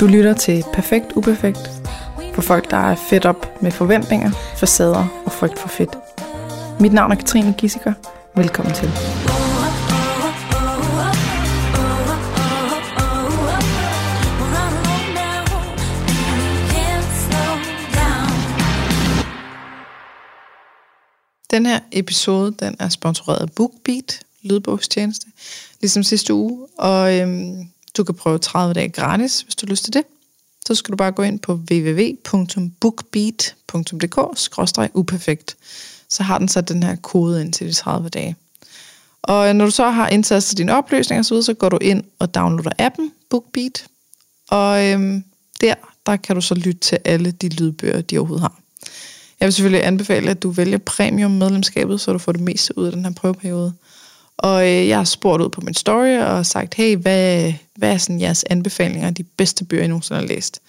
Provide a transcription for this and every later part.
Du lytter til Perfekt Uperfekt for folk, der er fedt op med forventninger, facader og frygt for fedt. Mit navn er Katrine Gissiker. Velkommen til. Den her episode den er sponsoreret af BookBeat, lydbogstjeneste, ligesom sidste uge. Og øhm, du kan prøve 30 dage gratis, hvis du har lyst til det. Så skal du bare gå ind på www.bookbeat.dk-uperfekt. Så har den så den her kode ind til de 30 dage. Og når du så har indtastet dine opløsninger osv., så går du ind og downloader appen BookBeat. Og øhm, der, der kan du så lytte til alle de lydbøger, de overhovedet har. Jeg vil selvfølgelig anbefale, at du vælger premium medlemskabet, så du får det meste ud af den her prøveperiode. Og øh, jeg har spurgt ud på min story og sagt, hey, hvad, hvad er sådan jeres anbefalinger de bedste bøger, I nogensinde har læst?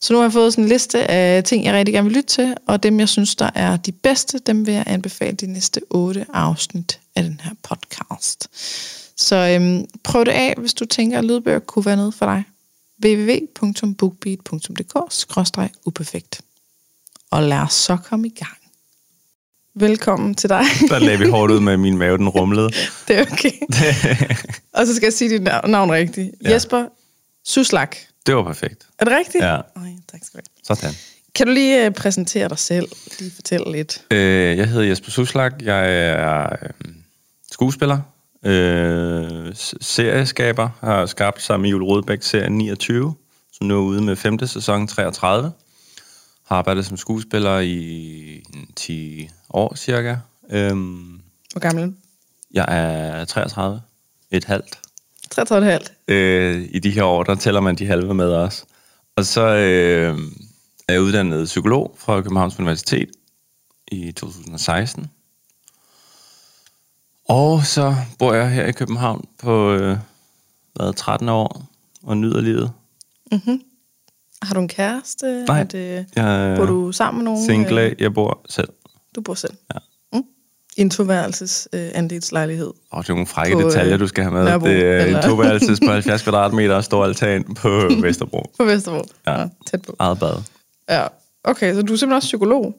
Så nu har jeg fået sådan en liste af ting, jeg rigtig gerne vil lytte til, og dem, jeg synes, der er de bedste, dem vil jeg anbefale de næste otte afsnit af den her podcast. Så øhm, prøv det af, hvis du tænker, at lydbøger kunne være noget for dig. www.bookbeat.dk-uperfekt Og lad os så komme i gang. Velkommen til dig. Der lagde vi hårdt ud med min mave, den rumlede. det er okay. og så skal jeg sige dit navn, navn rigtigt. Ja. Jesper Suslak. Det var perfekt. Er det rigtigt? Ja. Ej, tak skal du have. Sådan. Kan du lige uh, præsentere dig selv? Lige fortælle lidt. Øh, jeg hedder Jesper Suslak. Jeg er øh, skuespiller. Øh, serieskaber. Har skabt sammen med Jule Rodbæk serien 29, som nu er ude med femte sæson 33. Har arbejdet som skuespiller i 10 år cirka. Øhm, Hvor gammel er jeg er 33. Et halvt. 33,5. Øh, I de her år, der tæller man de halve med også. Og så øh, er jeg uddannet psykolog fra Københavns Universitet i 2016. Og så bor jeg her i København på øh, hvad, 13 år og nyder livet. Har du en kæreste? Nej, Er det, Jeg bor du sammen med nogen? single, Øh, jeg bor selv. Du bor selv? Ja. Mm. En toværelses øh, andelslejlighed. Og det er nogle frække På, øh, detaljer, du skal have med. Nørrebro, det er eller? en toværelses på 70 kvadratmeter og stor altan på Vesterbro. På Vesterbro? Ja. ja tæt på. Eget bad. Ja. Okay, så du er simpelthen også psykolog?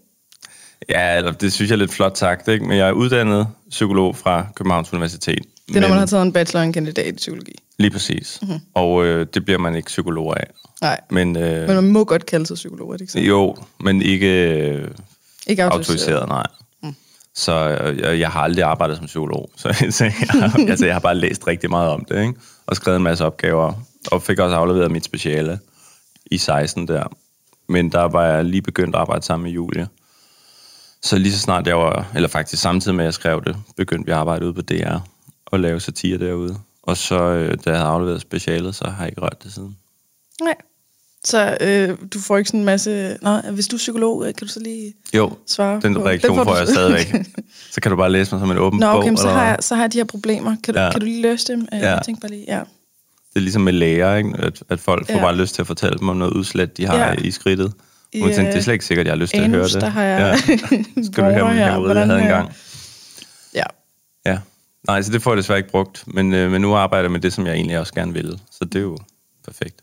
Ja, eller det synes jeg er lidt flot sagt, ikke? men jeg er uddannet psykolog fra Københavns Universitet. Det er, når man har taget en bachelor og en kandidat i psykologi. Lige præcis. Mm-hmm. Og øh, det bliver man ikke psykolog af. Nej, Men, øh, men man må godt kalde sig psykolog, er det ikke så? jo, men ikke øh, Ikke autoriseret, nej. Mm. Så øh, jeg, jeg har aldrig arbejdet som psykolog. Så, så jeg, altså, jeg har bare læst rigtig meget om det, ikke? og skrevet en masse opgaver. Og fik også afleveret mit speciale i 16 der. Men der var jeg lige begyndt at arbejde sammen med Julie. Så lige så snart jeg var, eller faktisk samtidig med at jeg skrev det, begyndte vi at arbejde ude på DR og lave satire derude. Og så, øh, da jeg havde afleveret specialet, så har jeg ikke rørt det siden. Nej. Så øh, du får ikke sådan en masse... Nå, hvis du er psykolog, øh, kan du så lige Jo, svare den på? reaktion Den får du- jeg stadigvæk. Så kan du bare læse mig som en åben Nå, bog. okay, men så har, jeg, så har jeg de her problemer. Kan du, Ja. kan du lige løse dem? Øh, Ja. Jeg tænker bare lige, ja. Det er ligesom med læger, ikke? At, at folk får Ja. bare lyst til at fortælle dem om noget udslæt, de har Ja. i skridtet. I, tænker, det er øh, slet ikke sikkert, jeg har lyst til at høre Anus, det. der har jeg Ja. Skal du høre min her. hemorrhoid, jeg havde engang? Ja. Ja. Nej, så det får jeg desværre ikke brugt. Men, øh, men nu arbejder jeg med det, som jeg egentlig også gerne ville. Så det er jo perfekt.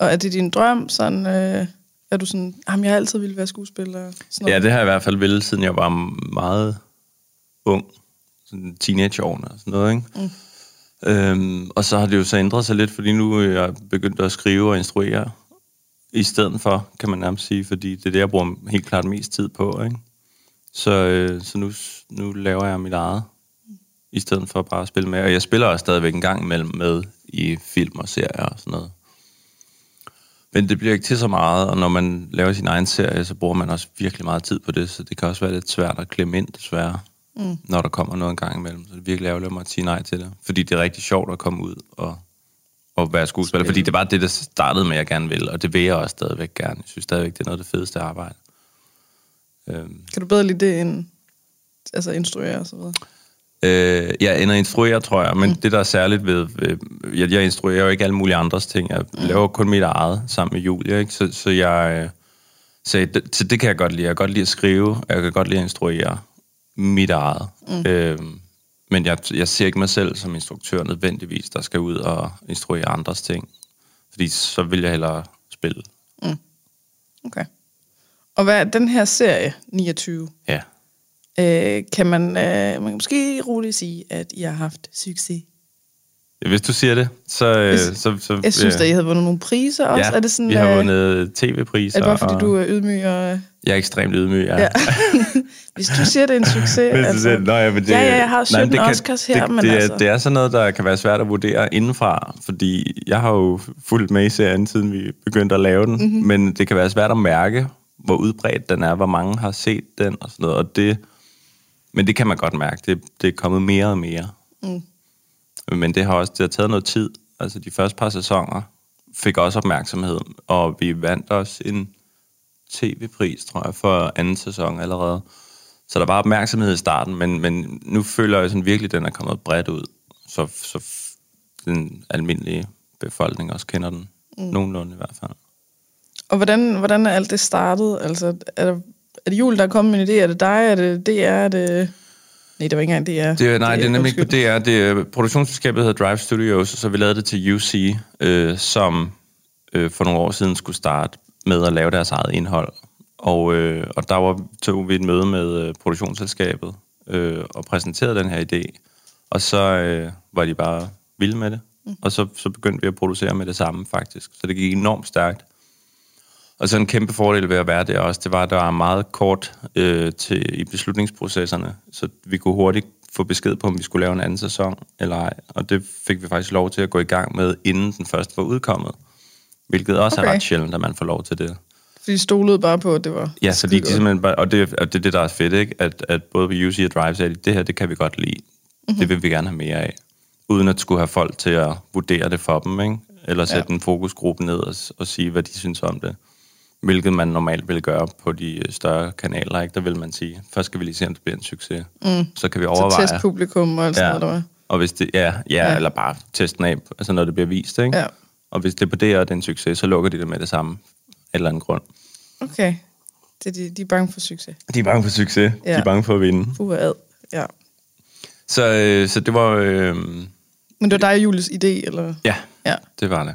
Og er det din drøm? Sådan, øh, er du sådan, jamen, jeg har altid ville være skuespiller? Sådan Ja, det har jeg i hvert fald ville, siden jeg var meget ung. Sådan teenageårene og sådan noget, ikke? Mm. Øhm, og så har det jo så ændret sig lidt, fordi nu er jeg begyndt at skrive og instruere i stedet for, kan man nærmest sige, fordi det er det, jeg bruger helt klart mest tid på, ikke? Så, øh, så nu, nu laver jeg mit eget, i stedet for bare at spille med. Og jeg spiller også stadigvæk en gang imellem med i film og serier og sådan noget. Men det bliver ikke til så meget, og når man laver sin egen serie, så bruger man også virkelig meget tid på det, så det kan også være lidt svært at klemme ind, desværre, mm. når der kommer noget en gang imellem. Så det er virkelig ærgerligt at sige nej til det. Fordi det er rigtig sjovt at komme ud og, og være skuespiller, fordi det var det, der startede med, at jeg gerne vil, og det vil jeg også stadigvæk gerne. Jeg synes stadigvæk, det er noget af det fedeste arbejde. Øhm, Kan du bedre lide det end altså instruere og så videre? Øh, jeg ender instruere, tror jeg, men mm. det, der er særligt ved... ved jeg, jeg instruerer jo ikke alle mulige andres ting. Jeg mm. laver kun mit eget sammen med Julia, ikke? Så, så jeg... øh, Så det, så det kan jeg godt lide. Jeg kan godt lide at skrive, og jeg kan godt lide at instruere mit eget. Mm. Øhm, men jeg, jeg ser ikke mig selv som instruktør nødvendigvis, der skal ud og instruere andres ting. Fordi så vil jeg hellere spille. Okay. Og hvad er den her serie, 29, Ja. Øh, kan man, øh, man kan måske roligt sige, at I har haft succes? Hvis du siger det, så... øh, så, så Jeg synes, at I havde vundet nogle priser også. Ja, er det sådan, vi har øh, vundet tv-priser. Er det bare, fordi og du er ydmyg? Og, Jeg er ekstremt ydmyg, ja. ja. Hvis du siger, det er en succes... Hvis altså, du siger, Nå, ja, men det, ja, ja, jeg har nej, 17 det kan- Oscars her, det, men det, altså... det er sådan noget, der kan være svært at vurdere indenfra, fordi jeg har jo fulgt med i serien, siden vi begyndte at lave den, Mhm. mm-hmm. men det kan være svært at mærke, hvor udbredt den er, hvor mange har set den og sådan noget, og det, men det kan man godt mærke, det, det er kommet mere og mere. Mm. Men det har også det har taget noget tid, altså de første par sæsoner fik også opmærksomhed, og vi vandt også en tv-pris, tror jeg, for anden sæson allerede. Så der var opmærksomhed i starten, men, men nu føler jeg sådan virkelig, at den er kommet bredt ud, så, så den almindelige befolkning også kender den. Mm. Nogenlunde i hvert fald. Og hvordan, hvordan er alt det startet? Altså, er, der, er det Jul, der er kommet med en idé? Er det dig? Er det DR? Er det... Nej, det var ikke engang DR. Det, er- nej, det er nemlig ikke på DR. Det er, produktionsselskabet hedder Drive Studios, så vi lavede det til UC, øh, som øh, for nogle år siden skulle starte med at lave deres eget indhold. Og, øh, og der var, tog vi et møde med øh, produktionsselskabet øh, og præsenterede den her idé. Og så øh, var de bare vilde med det. Mm. Og så, så begyndte vi at producere med det samme, faktisk. Så det gik enormt stærkt. Og så en kæmpe fordel ved at være der også, det var, at der var meget kort øh, til, i beslutningsprocesserne, så vi kunne hurtigt få besked på, om vi skulle lave en anden sæson eller ej. Og det fik vi faktisk lov til at gå i gang med, inden den første var udkommet. Hvilket også okay. Er ret sjældent, at man får lov til det. Fordi de stolede bare på, at det var Ja, fordi de skidegodt. simpelthen bare, og det, og det er det, der er fedt, ikke? At, at både på UC og Drive sagde, de, det her, det kan vi godt lide. Mm-hmm. Det vil vi gerne have mere af. Uden at skulle have folk til at vurdere det for dem, ikke? Eller sætte ja. en fokusgruppe ned og, og sige, hvad de synes om det. Hvilket man normalt vil gøre på de større kanaler, ikke? Der vil man sige, først skal vi lige se, om det bliver en succes. Mm. Så kan vi Så overveje... testpublikum og alt sådan ja. noget, der. Og hvis det, ja, ja, Ja. eller bare testen af, altså når det bliver vist, ikke? Ja. Og hvis det er på det, og det er en succes, så lukker de det med det samme. Af eller anden grund. Okay. Det, de, de er bange for succes. De er bange for succes. Ja. De er bange for at vinde. Fuh og ad. Ja. Så, øh, så det var... Øh, Men det var dig og Julies idé, eller? ja, Ja. det var det.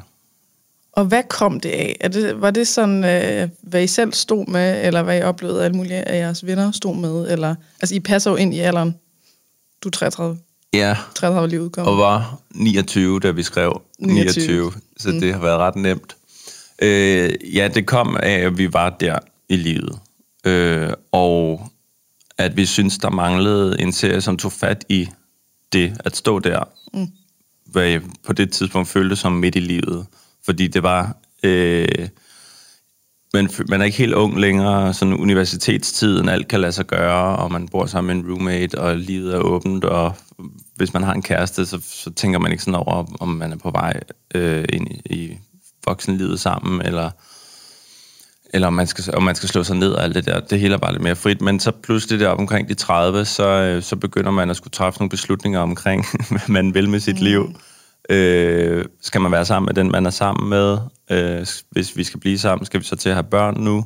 Og hvad kom det af? Er det, var det sådan, øh, hvad I selv stod med, eller hvad I oplevede, alle mulige af jeres venner stod med? Eller, altså, I passer jo ind i alderen. Du er 33. Ja, 33 lige udkommet. og var 29, da vi skrev 29, 29 så mm. det har været ret nemt. Øh, ja, det kom af, at vi var der i livet. Øh, og at vi synes der manglede en serie, som tog fat i det, at stå der. Mm. Hvad jeg på det tidspunkt følte som midt i livet. Fordi det var... Øh, man, man er ikke helt ung længere, sådan universitetstiden, alt kan lade sig gøre, og man bor sammen med en roommate, og livet er åbent, og hvis man har en kæreste, så, så tænker man ikke sådan over, om man er på vej øh, ind i, i voksenlivet sammen, eller, eller om man, skal, om man skal slå sig ned og alt det der. Det hele er bare lidt mere frit. Men så pludselig deroppe omkring de 30, så, øh, så begynder man at skulle træffe nogle beslutninger omkring, hvad man vil med sit mm. liv. Øh, skal man være sammen med den, man er sammen med? Øh, hvis vi skal blive sammen, skal vi så til at have børn nu?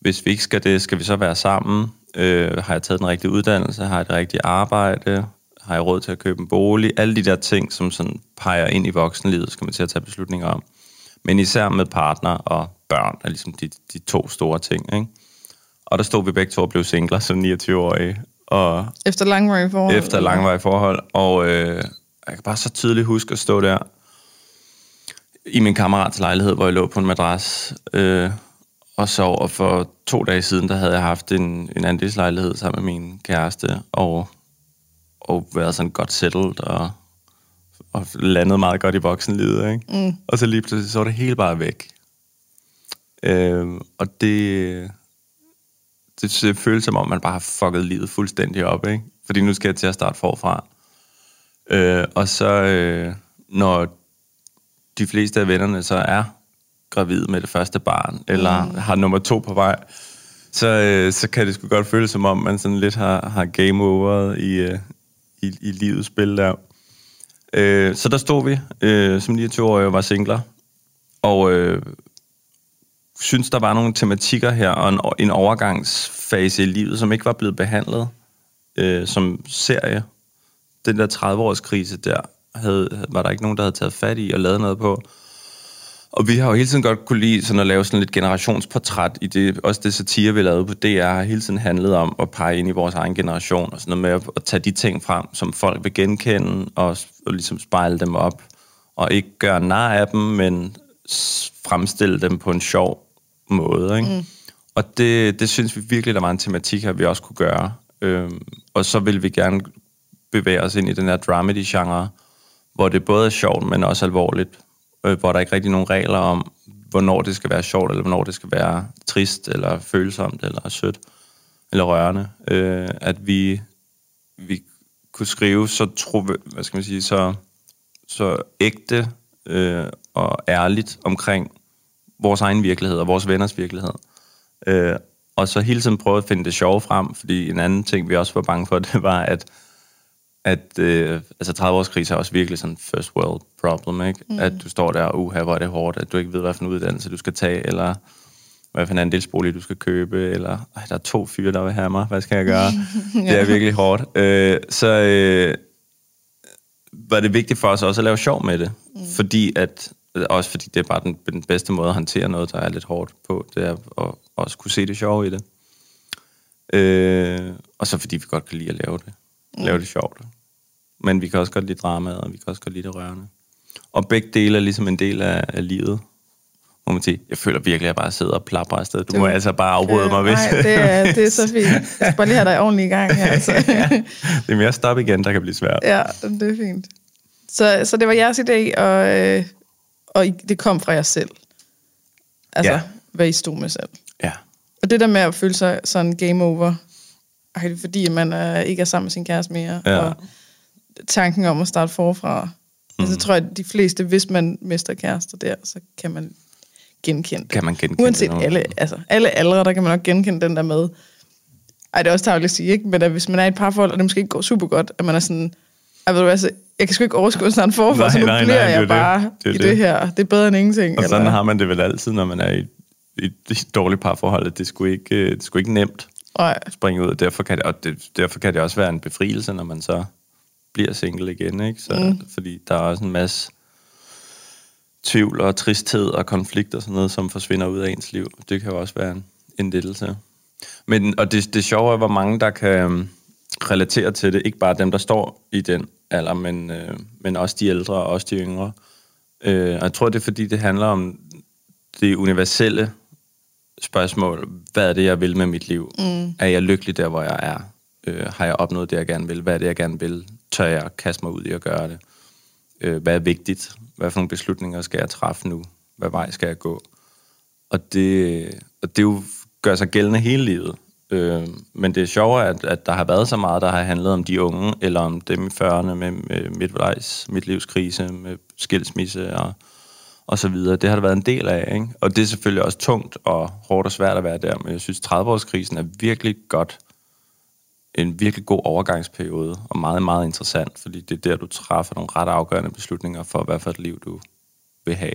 Hvis vi ikke skal det, skal vi så være sammen? Øh, har jeg taget den rigtige uddannelse? Har jeg det rigtige arbejde? Har jeg råd til at købe en bolig? Alle de der ting, som sådan peger ind i voksenlivet, skal man til at tage beslutninger om. Men især med partner og børn er ligesom de, de to store ting. Ikke? Og der stod vi begge to og blev singler som 29-årige. Og Efter langvarige forhold? efter langvarige forhold. Og øh, jeg kan bare så tydeligt huske at stå der i min kammerats lejlighed, hvor jeg lå på en madras øh, og sov. Og for to dage siden, der havde jeg haft en, en andelslejlighed sammen med min kæreste, og, og været sådan godt settled, og, og landet meget godt i voksenlivet. Ikke? Mm. Og så lige pludselig, så var det hele bare væk. Øh, og det, det, det føles som om, man bare har fucket livet fuldstændig op, ikke? Fordi nu skal jeg til at starte forfra. Øh, og så, øh, når de fleste af vennerne så er gravid med det første barn, eller mm. har nummer to på vej, så, øh, så kan det sgu godt føles som om, man sådan lidt har, har game over i, øh, i, i livets spil der. Øh, så der stod vi, øh, som 29-årige, og var singler, og øh, synes, der var nogle tematikker her, og en, en overgangsfase i livet, som ikke var blevet behandlet øh, som serie. Den der 30-års krise der, havde, var der ikke nogen, der havde taget fat i og lavet noget på. Og vi har jo hele tiden godt kunne lide sådan at lave sådan lidt generationsportræt i det. Også det satire, vi lavede på DR, har hele tiden handlet om at pege ind i vores egen generation. Og sådan noget med at, tage de ting frem, som folk vil genkende, og, og ligesom spejle dem op. Og ikke gøre nar af dem, men fremstille dem på en sjov måde. Ikke? Mm. Og det, det synes vi virkelig, der var en tematik her, vi også kunne gøre. Øhm, og så vil vi gerne bevæge os ind i den her dramedy-genre, hvor det både er sjovt, men også alvorligt. Øh, hvor der ikke rigtig er nogen regler om, hvornår det skal være sjovt, eller hvornår det skal være trist, eller følsomt, eller sødt, eller rørende. Øh, at vi, vi kunne skrive så, tro, hvad skal man sige, så, så ægte øh, og ærligt omkring vores egen virkelighed og vores venners virkelighed. Øh, og så hele tiden prøve at finde det sjove frem, fordi en anden ting, vi også var bange for, det var, at, at øh, altså 30 års krise er også virkelig sådan first world problem, ikke? Mm. At du står der, og uha, hvor er det hårdt, at du ikke ved, hvad for en uddannelse du skal tage, eller hvad for en andelsbolig du skal købe, eller ej, der er to fyre, der vil have mig, hvad skal jeg gøre? ja. Det er virkelig hårdt. Øh, så øh, var det vigtigt for os også at lave sjov med det, mm. fordi at, også fordi det er bare den, den bedste måde at håndtere noget, der er lidt hårdt på, det er at også kunne se det sjove i det. Øh, og så fordi vi godt kan lide at lave det. Lave det sjovt. Men vi kan også godt lide dramaet, og vi kan også godt lide det rørende. Og begge dele er ligesom en del af, af livet. Må man sige. Jeg føler virkelig, at jeg bare sidder og plapper afsted. Du, du må altså bare afbryde mig, hvis... Nej, det er, det er så fint. Jeg skal bare lige have dig ordentligt i gang her. Altså. ja, det er mere stop igen, der kan blive svært. Ja, det er fint. Så, så det var jeres idé, og, øh, og I- det kom fra jer selv. Altså, Ja. hvad I stod med selv. Ja. Og Og det der med at føle sig sådan game over, ej, det er fordi man er, ikke er sammen med sin kæreste mere, Ja. og tanken om at starte forfra. Mm. Altså, jeg tror, at de fleste, hvis man mister kærester der, så kan man genkende det. Kan man genkende Uanset det alle, altså, alle aldre, der kan man nok genkende den der med, ej, det er også tageligt at sige, ikke? men at hvis man er i et parforhold, og det måske ikke går super godt, at man er sådan, ej, ved du hvad, så jeg kan sgu ikke overskue snart forfra, Nej, så nu nej, nej, bliver det er jeg det. bare Det er i det. det her. Det er bedre end ingenting. Og sådan eller? har man det vel altid, når man er i, i et dårligt parforhold. at Det sgu ikke, øh, det sgu ikke nemt Nej, springe ud. Derfor kan, det, og det, derfor kan det også være en befrielse, når man så bliver single igen. Ikke? Så, mm. Fordi der er også en masse tvivl og tristhed og konflikt og sådan noget, som forsvinder ud af ens liv. Det kan jo også være en, en lettelse. Men, og det, det sjove er, hvor mange der kan øhm, relatere til det. Ikke bare dem, der står i den alder, men, øh, men også de ældre og også de yngre. Øh, og jeg tror, det er fordi, det handler om det universelle spørgsmål. Hvad er det, jeg vil med mit liv? Mm. Er jeg lykkelig der, hvor jeg er? Øh, har jeg opnået det, jeg gerne vil? Hvad er det, jeg gerne vil? Tør jeg kaste mig ud i at gøre det? Øh, hvad er vigtigt? Hvad for nogle beslutninger skal jeg træffe nu? Hvad vej skal jeg gå? Og det, og det jo gør sig gældende hele livet. Øh, men det er sjovt, at, at der har været så meget, der har handlet om de unge, eller om dem i 40'erne med, med midtvejs, midtlivskrise, med skilsmisse og, og så videre. Det har der været en del af, ikke? Og det er selvfølgelig også tungt og hårdt og svært at være der, men jeg synes, 30-årskrisen er virkelig godt en virkelig god overgangsperiode, og meget, meget interessant, fordi det er der, du træffer nogle ret afgørende beslutninger for, hvad for et liv du vil have,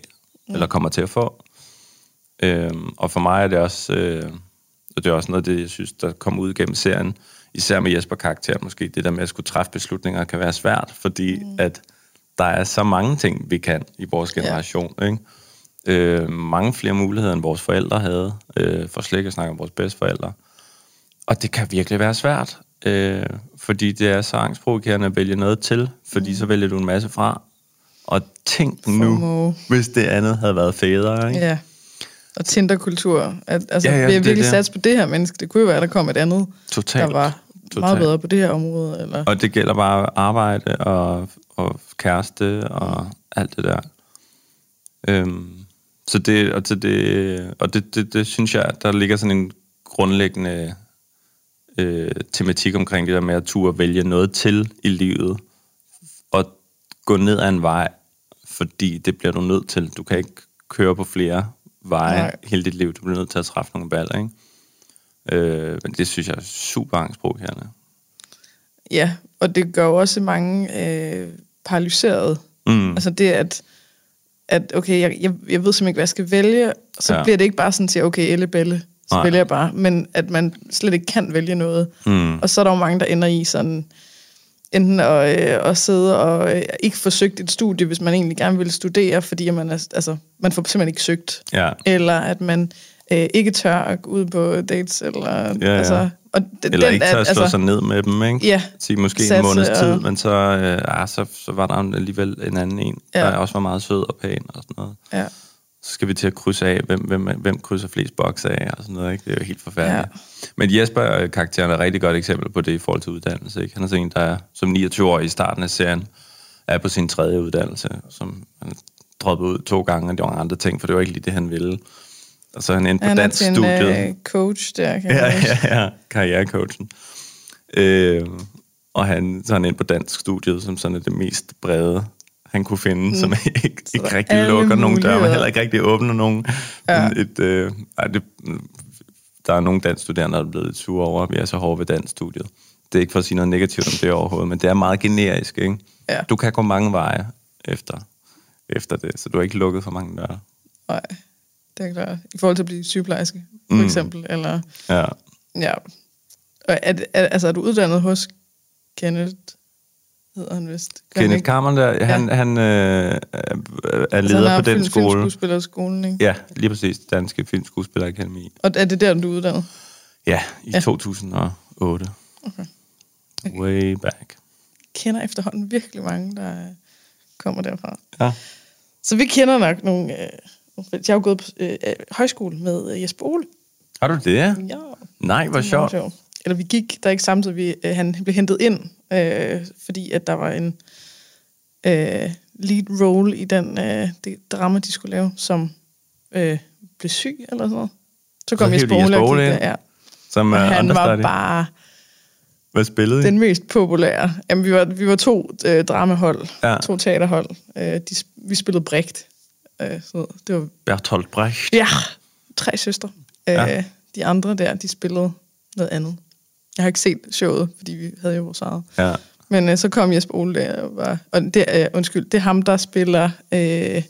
mm. eller kommer til at få. Øhm, og for mig er det også, øh, og det er også noget af det, jeg synes, der kommer ud gennem serien, især med Jesper karakter måske, det der med at skulle træffe beslutninger kan være svært, fordi mm. at der er så mange ting, vi kan i vores generation, ja. ikke? Øh, mange flere muligheder, end vores forældre havde, øh, for slet ikke at snakke om vores bedsteforældre. Og det kan virkelig være svært, øh, fordi det er så angstprovokerende at vælge noget til, fordi mm. så vælger du en masse fra. Og tænk nu, FOMO. hvis det andet havde været federe, ikke? Ja. Og Tinder-kultur. At, altså, Ja, ja, vi har virkelig sats på det her menneske. Det kunne jo være, der kom et andet, Totalt. der var Totalt. meget bedre på det her område. Eller? Og det gælder bare arbejde og, og kæreste og alt det der. Øhm, så det, og, til det, og det, det, det synes jeg, der ligger sådan en grundlæggende øh, tematik omkring det der med at turde vælge noget til i livet, og gå ned ad en vej, fordi det bliver du nødt til. Du kan ikke køre på flere veje Nej. hele dit liv. Du bliver nødt til at træffe nogle valg, ikke? Øh, men det synes jeg er super angstprovokerende. Ja, og det gør jo også mange øh, paralyserede. Mm. Altså det, at, at okay, jeg, jeg, jeg ved simpelthen ikke, hvad jeg skal vælge, så Ja. bliver det ikke bare sådan til, okay, elle bælle, så vælger jeg bare. Men at man slet ikke kan vælge noget. Mm. Og så er der jo mange, der ender i sådan enten at, øh, at sidde og øh, ikke få søgt et studie, hvis man egentlig gerne vil studere, fordi man, er, altså, man får simpelthen ikke søgt. Ja. Eller at man øh, ikke tør at gå ud på dates. Eller, Ja, ja. altså, og den, Eller ikke tør at slå altså, sig ned med dem, ikke? Ja. Sige måske en måneds tid, og- men så, øh, ah, så, så var der alligevel en anden en, Ja. der også var meget sød og pæn og sådan noget. Ja. Så skal vi til at krydse af, hvem, hvem, hvem krydser flest bokse af og sådan noget, ikke? Det er jo helt forfærdeligt. Ja. Ja. Men Jesper-karakteren er et rigtig godt eksempel på det i forhold til uddannelse, ikke? Han er sådan en, der er, som 29-årig i starten af serien er på sin tredje uddannelse, som han droppede ud to gange, og det var andre ting, for det var ikke lige det, han ville. Og så er han inde på Han er dansk til en studiet. øh, coach der, kan Ja, huske. ja, ja. Karrierecoachen. Øh, og han, så er han ind på dansk studiet, som sådan er det mest brede, han kunne finde, mm. som ikke, ikke rigtig alle lukker nogen døre, men muligheder. heller ikke rigtig åbner nogen. Ja. Et, øh, ej, det, der er nogle dansk studerende, der er blevet sure over, at vi er så hårde ved dansk studiet. Det er ikke for at sige noget negativt om det overhovedet, men det er meget generisk, ikke? Ja. Du kan gå mange veje efter, efter det, så du er ikke lukket for mange døre. Nej, det er klart. I forhold til at blive sygeplejerske, for Mm. eksempel. Eller, Ja. ja. Og er, er, altså, er du uddannet hos Kenneth, hedder han vist? Gør Kenneth der, han, han øh, er Altså, leder han på den skole. Filmskuespillerskolen, ikke? Ja, lige præcis. Danske Filmskuespillerakademi. Og er det der, du er uddannet? Ja, i Ja. ja. 2008. Okay. Okay. Way back. kender efterhånden virkelig mange, der øh, kommer derfra. Ja. Så vi kender nok nogle... Øh, jeg har jo gået på øh, øh, højskole med øh, Jesper Ole. Har du det? Ja, Nej, hvor meget sjovt. Eller vi gik der ikke samtidig. Vi, øh, han blev hentet ind, øh, fordi at der var en øh, lead role i den øh, det drama, de skulle lave, som øh, blev syg eller sådan noget. Så kom Så Jesper gik ind? ja. Som uh, han var bare Hvad spillede I? den mest populære. Jamen, vi var, vi var to øh, dramahold, Ja. to teaterhold. Øh, de, vi spillede Brecht. Øh, så det var, Bertolt Brecht. ja, tre søstre. Øh, Ja. De andre der, de spillede noget andet. Jeg har ikke set showet, fordi vi havde jo vores eget. Ja. Men øh, så kom Jesper Ole der, og, var, og det, øh, undskyld, det er ham, der spiller, øh,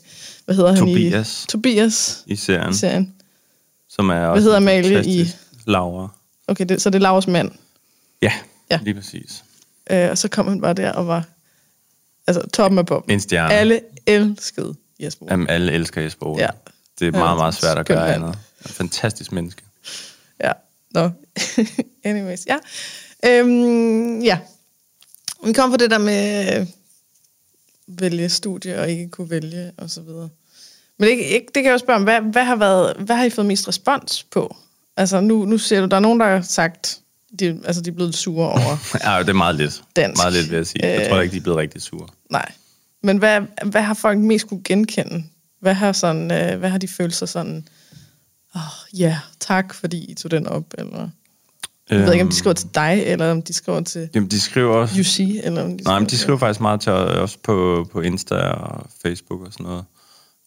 hvad hedder han Tobias. i? Tobias. I serien, i serien. som er også hedder en Amalie fantastisk- Laura. Okay, det, så det er Lauras mand. Ja, Ja. lige præcis. Øh, og så kom han bare der og var altså, toppen af poppen. En stjerne. Alle elskede Jesper Ole. Jamen, alle elsker Jesper Ole. Ja. Det er meget, meget svært at gøre andet. En fantastisk menneske. Ja, nå. Anyways, ja. Øhm, ja. Vi kom på det der med øh, vælge studie og ikke kunne vælge og så videre. Men det, ikke, det kan jeg jo spørge om, hvad, hvad, har været, hvad har I fået mest respons på? Altså nu, nu ser du, der er nogen, der har sagt, de, altså de er blevet sure over. Ja, det er meget lidt. Dansk. Meget lidt, vil jeg sige. Jeg Øh. tror ikke, de er blevet rigtig sure. Nej. Men hvad, hvad har folk mest kunne genkende? Hvad har, sådan, øh, hvad har de følt sig sådan, oh, ja, tak fordi I tog den op, eller... Jeg ved ikke, om de skriver til dig, eller om de skriver til Jamen, de skriver også... UC, eller om de Nej, men de skriver faktisk meget til os på, på Insta og Facebook og sådan noget.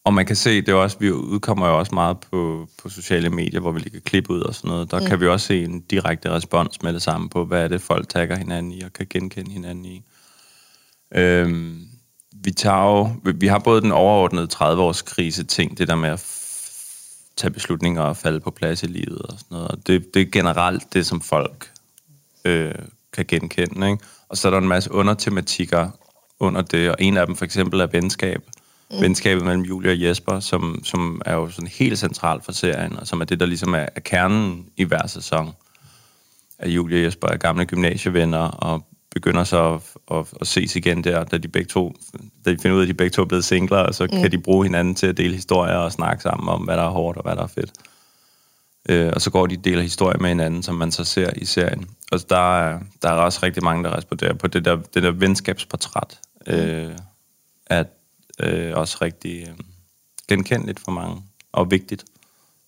Og man kan se, det er også, vi udkommer jo også meget på, på sociale medier, hvor vi lægger klip ud og sådan noget. Der mm. kan vi også se en direkte respons med det samme på, hvad er det, folk tagger hinanden i og kan genkende hinanden i. Øhm, vi, tager jo, vi- har både den overordnede 30-års krise ting, det der med at tage beslutninger og falde på plads i livet og sådan noget. Og Det, det er generelt det, som folk øh, kan genkende. Ikke? Og så er der en masse undertematikker under det, og en af dem for eksempel er venskab. Mm. Venskabet mellem Julie og Jesper, som, som er jo sådan helt centralt for serien, og som er det, der ligesom er, er kernen i hver sæson. At Julie og Jesper er gamle gymnasievenner, og begynder så at, at, at ses igen der, da de begge to, da de finder ud af, at de begge to er blevet singler, og så mm. kan de bruge hinanden til at dele historier og snakke sammen om, hvad der er hårdt og hvad der er fedt. Øh, og så går de og deler historier med hinanden, som man så ser i serien. Og der er, der er også rigtig mange, der responderer på det der, det der venskabsportræt. Øh, er øh, også rigtig øh, genkendeligt for mange, og vigtigt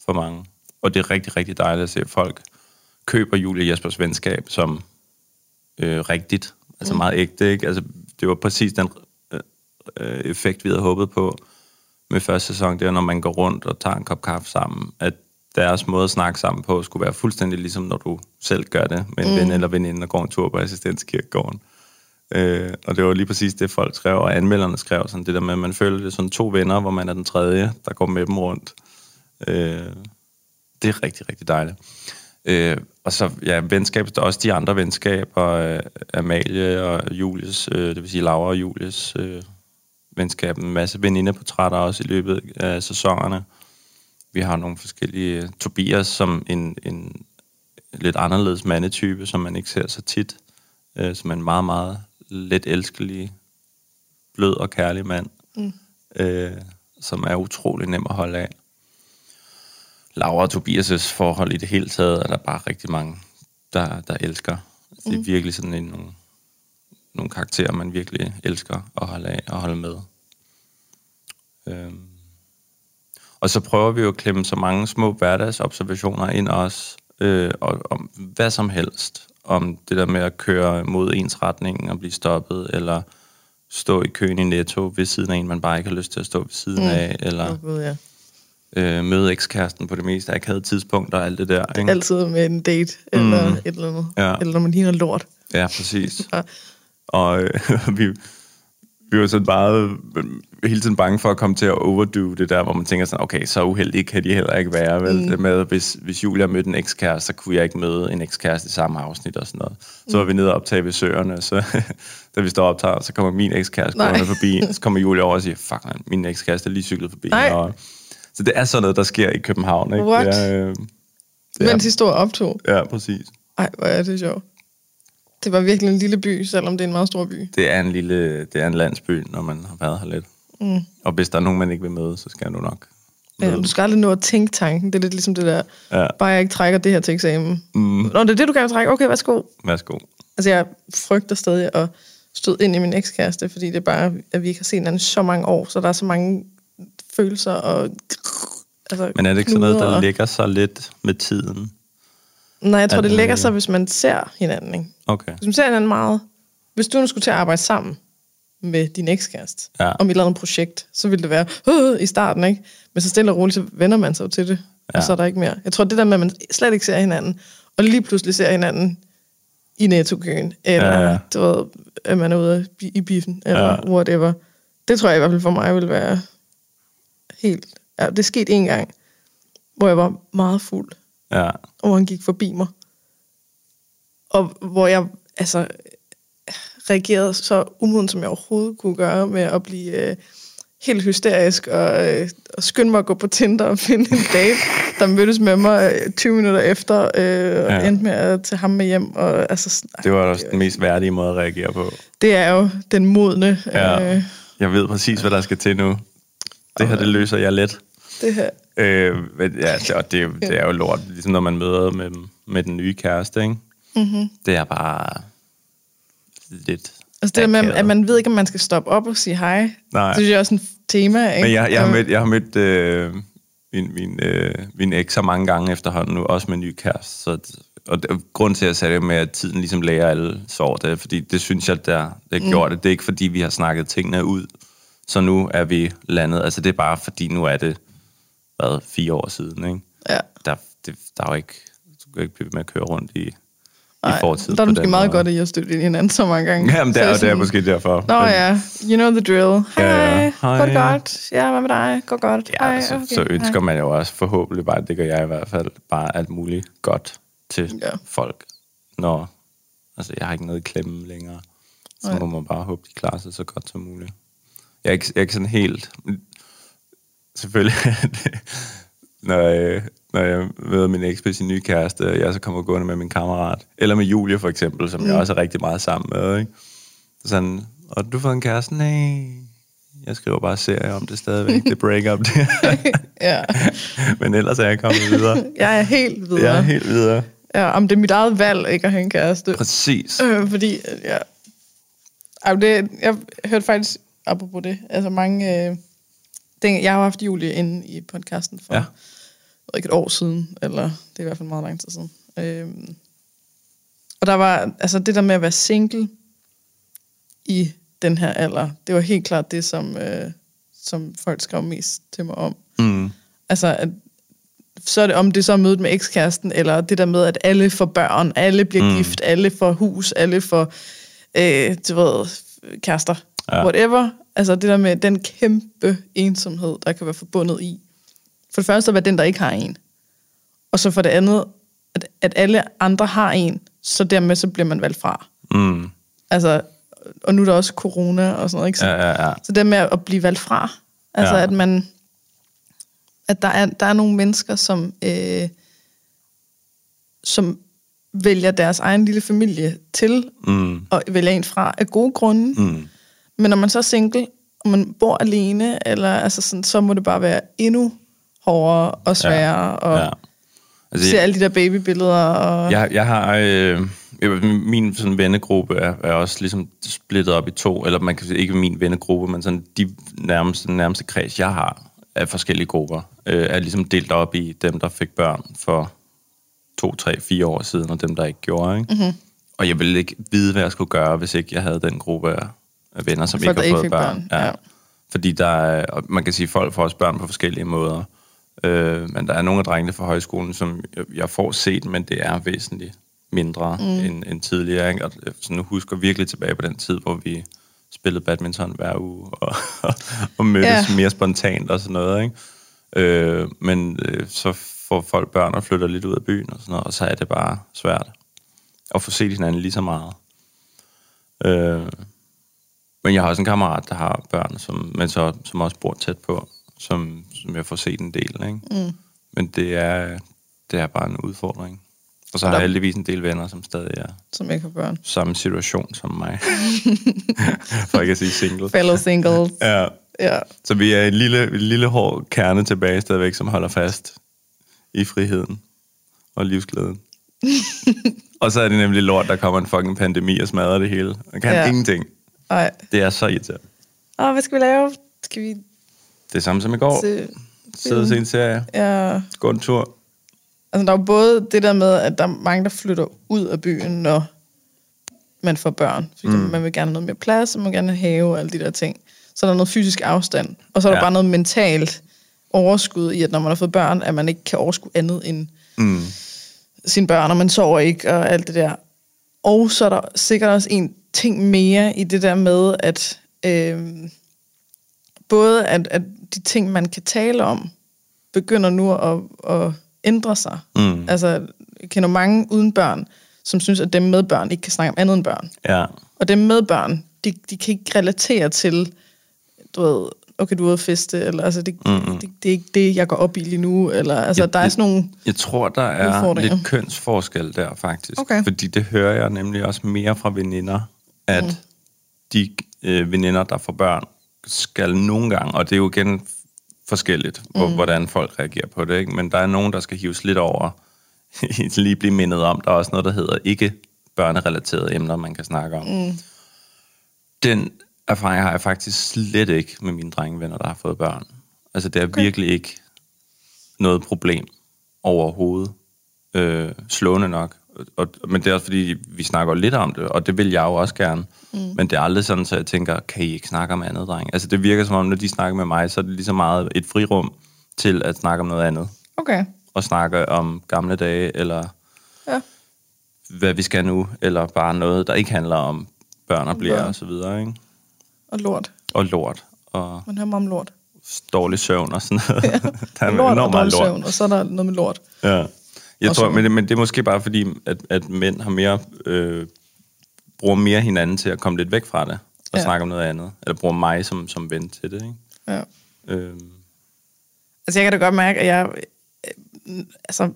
for mange. Og det er rigtig, rigtig dejligt at se, at folk køber Julie Jespers venskab som øh, rigtigt. Altså meget ægte, ikke? Altså, det var præcis den øh, øh, effekt, vi havde håbet på med første sæson, det er, når man går rundt og tager en kop kaffe sammen, at deres måde at snakke sammen på skulle være fuldstændig ligesom, når du selv gør det med en mm. ven eller veninde, og går en tur på assistenskirkegården. Øh, og det var lige præcis det, folk skrev, og anmelderne skrev sådan det der med, at man føler det sådan to venner, hvor man er den tredje, der går med dem rundt. Øh, det er rigtig, rigtig dejligt. Øh, og så, ja, venskab, der er også de andre venskaber, øh, Amalie og Julius, øh, det vil sige Laura og Julius øh, venskab, en masse venindeportrætter også i løbet af sæsonerne. Vi har nogle forskellige, Tobias som en, en lidt anderledes mandetype, som man ikke ser så tit, øh, som er en meget, meget let elskelig, blød og kærlig mand, mm. øh, som er utrolig nem at holde af. Laura og Tobias' forhold i det hele taget, er der bare rigtig mange, der, der elsker. Altså, Det er virkelig sådan en, nogle, nogle karakterer, man virkelig elsker at holde af og holde med. Øhm. Og så prøver vi jo at klemme så mange små hverdagsobservationer ind også, øh, og, om hvad som helst. Om det der med at køre mod ens retning og blive stoppet, eller stå i køen i Netto ved siden af en, man bare ikke har lyst til at stå ved siden mm. af, eller Gud, ja. Øh, møde ekskæresten på det mest akavede tidspunkt og alt det der. Ikke? Altid med en date, eller Mm. et eller andet. Ja. Eller når man ligner lort. Ja, præcis. Ja. Og øh, vi, vi var sådan meget øh, hele tiden bange for at komme til at overdo det der, hvor man tænker sådan, okay, så uheldige kan de heller ikke være. Vel? Mm. Det med, hvis, hvis Julia mødte en ekskæreste, så kunne jeg ikke møde en ekskæreste i samme afsnit og sådan noget. Så var vi nede og optage ved søerne, så da vi står og optager, så kommer min ekskæreste gående forbi, så kommer Julia over og siger, fuck man, min ekskæreste er lige cyklet forbi. Nej. Og, så det er sådan noget, der sker i København. Ikke? What? Det er, øh, det Mens I stod og optog. ja, præcis. Ej, hvor er det sjovt. Det var virkelig en lille by, selvom det er en meget stor by. Det er en lille, det er en landsby, når man har været her lidt. Mm. Og hvis der er nogen, man ikke vil møde, så skal du nok Ja, møde. du skal aldrig nå at tænke tanken. Det er lidt ligesom det der, Ja. bare jeg ikke trækker det her til eksamen. Mm. Nå, det er det, du gerne vil trække. Okay, værsgo. Værsgo. Altså, jeg frygter stadig at støde ind i min ekskæreste, fordi det er bare, at vi ikke har set hinanden så mange år, så der er så mange følelser og... Altså, Men er det ikke sådan noget, der og- ligger sig lidt med tiden? Nej, jeg tror, at, det lægger sig, hvis man ser hinanden. Ikke? Okay. Hvis man ser hinanden meget... Hvis du nu skulle til at arbejde sammen med din ekskæreste Ja. om et eller andet projekt, så ville det være øh, i starten, ikke? Men så stille og roligt, så vender man sig jo til det, ja. Og så er der ikke mere. Jeg tror, det der med, at man slet ikke ser hinanden, og lige pludselig ser hinanden i nettokøen, eller Ja, ja. Du ved, at man er ude i- biffen, eller ja. whatever. Det tror jeg i hvert fald for mig vil være helt... Ja, det skete en gang, hvor jeg var meget fuld, Ja. og han gik forbi mig. Og hvor jeg altså reagerede så umoden, som jeg overhovedet kunne gøre med at blive øh, helt hysterisk og, øh, og skynde mig at gå på Tinder og finde en date, der mødtes med mig øh, 20 minutter efter, øh, og Ja. endte med at tage ham med hjem. Og, altså, Det var også den mest værdige måde at reagere på. det er jo den modne. Ja. Øh, Jeg ved præcis, hvad der skal til nu. Det her, det løser jeg let. det her. Øh, ja, og det, er jo- det er jo lort, ligesom når man møder med, med den nye kæreste, ikke? Mm-hmm. Det er bare lidt Altså det der med, at man ved ikke, om man skal stoppe op og sige hej. Nej. Det synes jeg er også en tema. Ikke? Men jeg, jeg har mødt, jeg har mødt øh, min, min, øh, min eks så mange gange efterhånden nu, også med ny kæreste. Så, og det, grund til, at jeg sagde det med, at tiden ligesom læger alle sår, det er, fordi det synes jeg, der det har gjort det. Det er ikke, fordi vi har snakket tingene ud, så nu er vi landet. Altså, det er bare, fordi nu er det, hvad, fire år siden, ikke? Ja. Der, det, der er jo ikke, du kan ikke blive ved med at køre rundt i, i Ej, fortiden. der er det måske meget måde. godt, at I har stødt ind i hinanden så mange gange. Jamen, det er, det er sådan, måske derfor. Nå Men- ja, you know the drill. Hej, Ja, ja. hej, Hej. går det godt? Ja, hvad med dig? Går godt? Ja, hej, så, så ønsker man jo også forhåbentlig bare, det gør jeg i hvert fald, bare alt muligt godt til Ja. folk. Når, altså, jeg har ikke noget i klemme længere. Så Nej. må man bare håbe, de klarer sig så godt som muligt. Jeg er ikke, jeg er ikke sådan helt... Selvfølgelig, når, jeg, når jeg møder min eks med sin nye kæreste, og jeg så kommer gående med min kammerat, eller med Julie for eksempel, som mm. jeg også er rigtig meget sammen med, ikke? Sådan, og du fået en kæreste? Nej, jeg skriver bare serie om det stadigvæk, det breakup der. Ja, Men ellers er jeg kommet videre. jeg er helt videre. Jeg er helt videre. Ja, om det er mit eget valg, ikke at have en kæreste. Præcis. Øh, fordi, øh, ja. Men det, jeg hørte faktisk, apropos det, altså mange... Øh, den, jeg har haft Julie inde i podcasten for ja. ikke et år siden, eller det er i hvert fald meget lang tid siden. Øhm, og der var, altså det der med at være single i den her alder, det var helt klart det, som, øh, som folk skrev mest til mig om. Mm. Altså, at, så er det om det så er mødet med ekskæresten, eller det der med, at alle får børn, alle bliver mm. gift, alle får hus, alle får, øh, du ved, kærester, Ja. whatever. Altså det der med den kæmpe ensomhed, der kan være forbundet i. For det første at være den, der ikke har en. Og så for det andet, at at alle andre har en, så dermed så bliver man valgt fra. Mm. Altså, og nu er der også corona og sådan noget, ikke? Så, Ja, ja, ja. så det med at blive valgt fra, altså Ja. at man, at der er, der er nogle mennesker, som, øh, som vælger deres egen lille familie til, Mm. og vælger en fra af gode grunde. Mm. Men når man så er single, og man bor alene, eller altså sådan, så må det bare være endnu hårdere og sværere, ja. og ja. Altså, se alle de der babybilleder. Og, Jeg, jeg har... Øh, min sådan vennegruppe er, er også ligesom splittet op i to, eller man kan sige, ikke min vennegruppe, men sådan de nærmeste, nærmeste kreds, jeg har af forskellige grupper, øh, er ligesom delt op i dem, der fik børn for to, tre, fire år siden, og dem, der ikke gjorde. Ikke? Mm-hmm. Og jeg ville ikke vide, hvad jeg skulle gøre, hvis ikke jeg havde den gruppe af, af venner, som Folk, ikke har fået børn. børn, ja. Fordi der er, og man kan sige, at folk får også børn på forskellige måder. Øh, men der er nogle af drengene fra højskolen, som jeg, jeg får set, men det er væsentligt mindre mm. end, end tidligere. Ikke? Og jeg sådan, husker virkelig tilbage på den tid, hvor vi spillede badminton hver uge, og, og mødtes Ja. ja. mere spontant og sådan noget. Ikke? Øh, men øh, så får folk børn og flytter lidt ud af byen og sådan noget, og så er det bare svært at få set hinanden lige så meget. Øh, men jeg har også en kammerat, der har børn, som, men så, som også bor tæt på, som, som jeg får set en del. Ikke? Mm. Men det er, det er bare en udfordring. Og så har jeg heldigvis en del venner, som stadig er som ikke har børn. samme situation som mig. For ikke at sige single. Fellow singles. Ja. ja. Så vi er en lille, en lille hård kerne tilbage stadigvæk, som holder fast i friheden og livsglæden. og så er det nemlig lort, der kommer en fucking pandemi og smadrer det hele. Man kan ja. ingenting. Ej. Det er så irriterende. Åh, hvad skal vi lave? Skal vi Det er samme som i går. se... Sidde og se en serie. Ja. Gå en tur. Altså, der er jo både det der med, at der er mange, der flytter ud af byen, når man får børn. Fordi mm. man vil gerne have noget mere plads, og man vil gerne have have og alle de der ting. Så er der noget fysisk afstand. Og så er der Ja. bare noget mentalt overskud i, at når man har fået børn, at man ikke kan overskue andet end Mm. sine børn, og man sover ikke, og alt det der. Og så er der sikkert også en ting mere i det der med, at øh, både at, at de ting, man kan tale om, begynder nu at, at ændre sig. Mm. Altså, jeg kender mange uden børn, som synes, at dem med børn ikke kan snakke om andet end børn. Ja. Og dem med børn, de, de kan ikke relatere til, du ved, okay, du er ude feste, eller altså, det, mm-hmm. det, det, er ikke det, jeg går op i lige nu, eller altså, Jeg- der er sådan nogle... Jeg tror, der er lidt kønsforskel der, faktisk. Okay. Fordi det hører jeg nemlig også mere fra veninder, at mm. de øh, veninder, der får børn, skal nogle gange, og det er jo igen forskelligt, hvor, hvordan folk reagerer på det, ikke? men der er nogen, der skal hives lidt over, lige blive mindet om, der er også noget, der hedder ikke børnerelaterede emner, man kan snakke om. Mm. Den erfaring har jeg faktisk slet ikke med mine drengevenner, der har fået børn. Altså, det er okay. virkelig ikke noget problem overhovedet. Øh, slående nok. Og, men det er også fordi, vi snakker lidt om det, og det vil jeg jo også gerne. Mm. Men det er aldrig sådan, så jeg tænker, kan I ikke snakke om andet, dreng? Altså det virker som om, når de snakker med mig, så er det lige så meget et frirum til at snakke om noget andet. Okay, Og snakke om gamle dage, eller ja. hvad vi skal nu, eller bare noget, der ikke handler om børn og bliver Børn. og så videre, ikke? Og lort. Og lort, og Man hører om lort. dårlig søvn og sådan noget. Ja. der er lort og enormt meget dårlig lort. søvn, og så er der noget med lort. Ja. Jeg tror, men det, men det er måske bare fordi, at, at mænd har mere, øh, bruger mere hinanden til at komme lidt væk fra det, og Ja. snakke om noget andet. Eller bruger mig som, som ven til det, ikke? Ja. Øhm, Altså, jeg kan da godt mærke, at jeg øh, altså,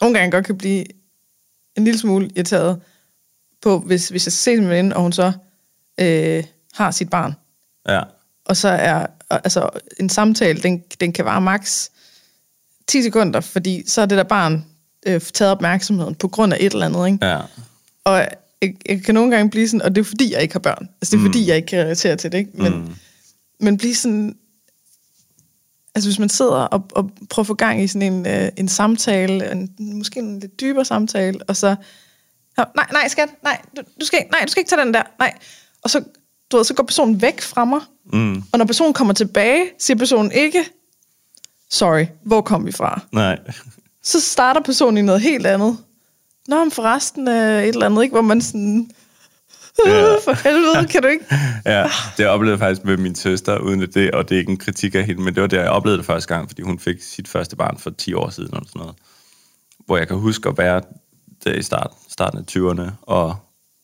nogle gange godt kan blive en lille smule irriteret på, hvis, hvis jeg ser min veninde, og hun så øh, har sit barn. ja. Og så er altså, en samtale, den, den kan vare maks 10 sekunder, fordi så er det der barn øh, taget opmærksomheden på grund af et eller andet. Ikke? Ja. Og jeg, jeg kan nogle gange blive sådan, og det er fordi, jeg ikke har børn. Altså, det er mm. fordi, jeg ikke kan relatere til det. Ikke? Men, mm. men blive sådan... Altså, hvis man sidder og, og prøver at få gang i sådan en, øh, en samtale, en, måske en lidt dybere samtale, og så... "Nå, Nej, nej, skat, nej, du, du skal, ikke- nej, du skal ikke tage den der, nej. Og så, du ved, så går personen væk fra mig, Mm. og når personen kommer tilbage, siger personen ikke, sorry, hvor kom vi fra? Nej. Så starter personen i noget helt andet. Nå, men forresten øh, et eller andet, ikke? Hvor man sådan... Ja. For helvede, kan du ikke? Ja, det oplevede jeg faktisk med min søster, uden at det, og det er ikke en kritik af hende, men det var der, jeg oplevede det første gang, fordi hun fik sit første barn for 10 år siden, eller sådan noget. hvor jeg kan huske at være der i start, starten af 20'erne, og,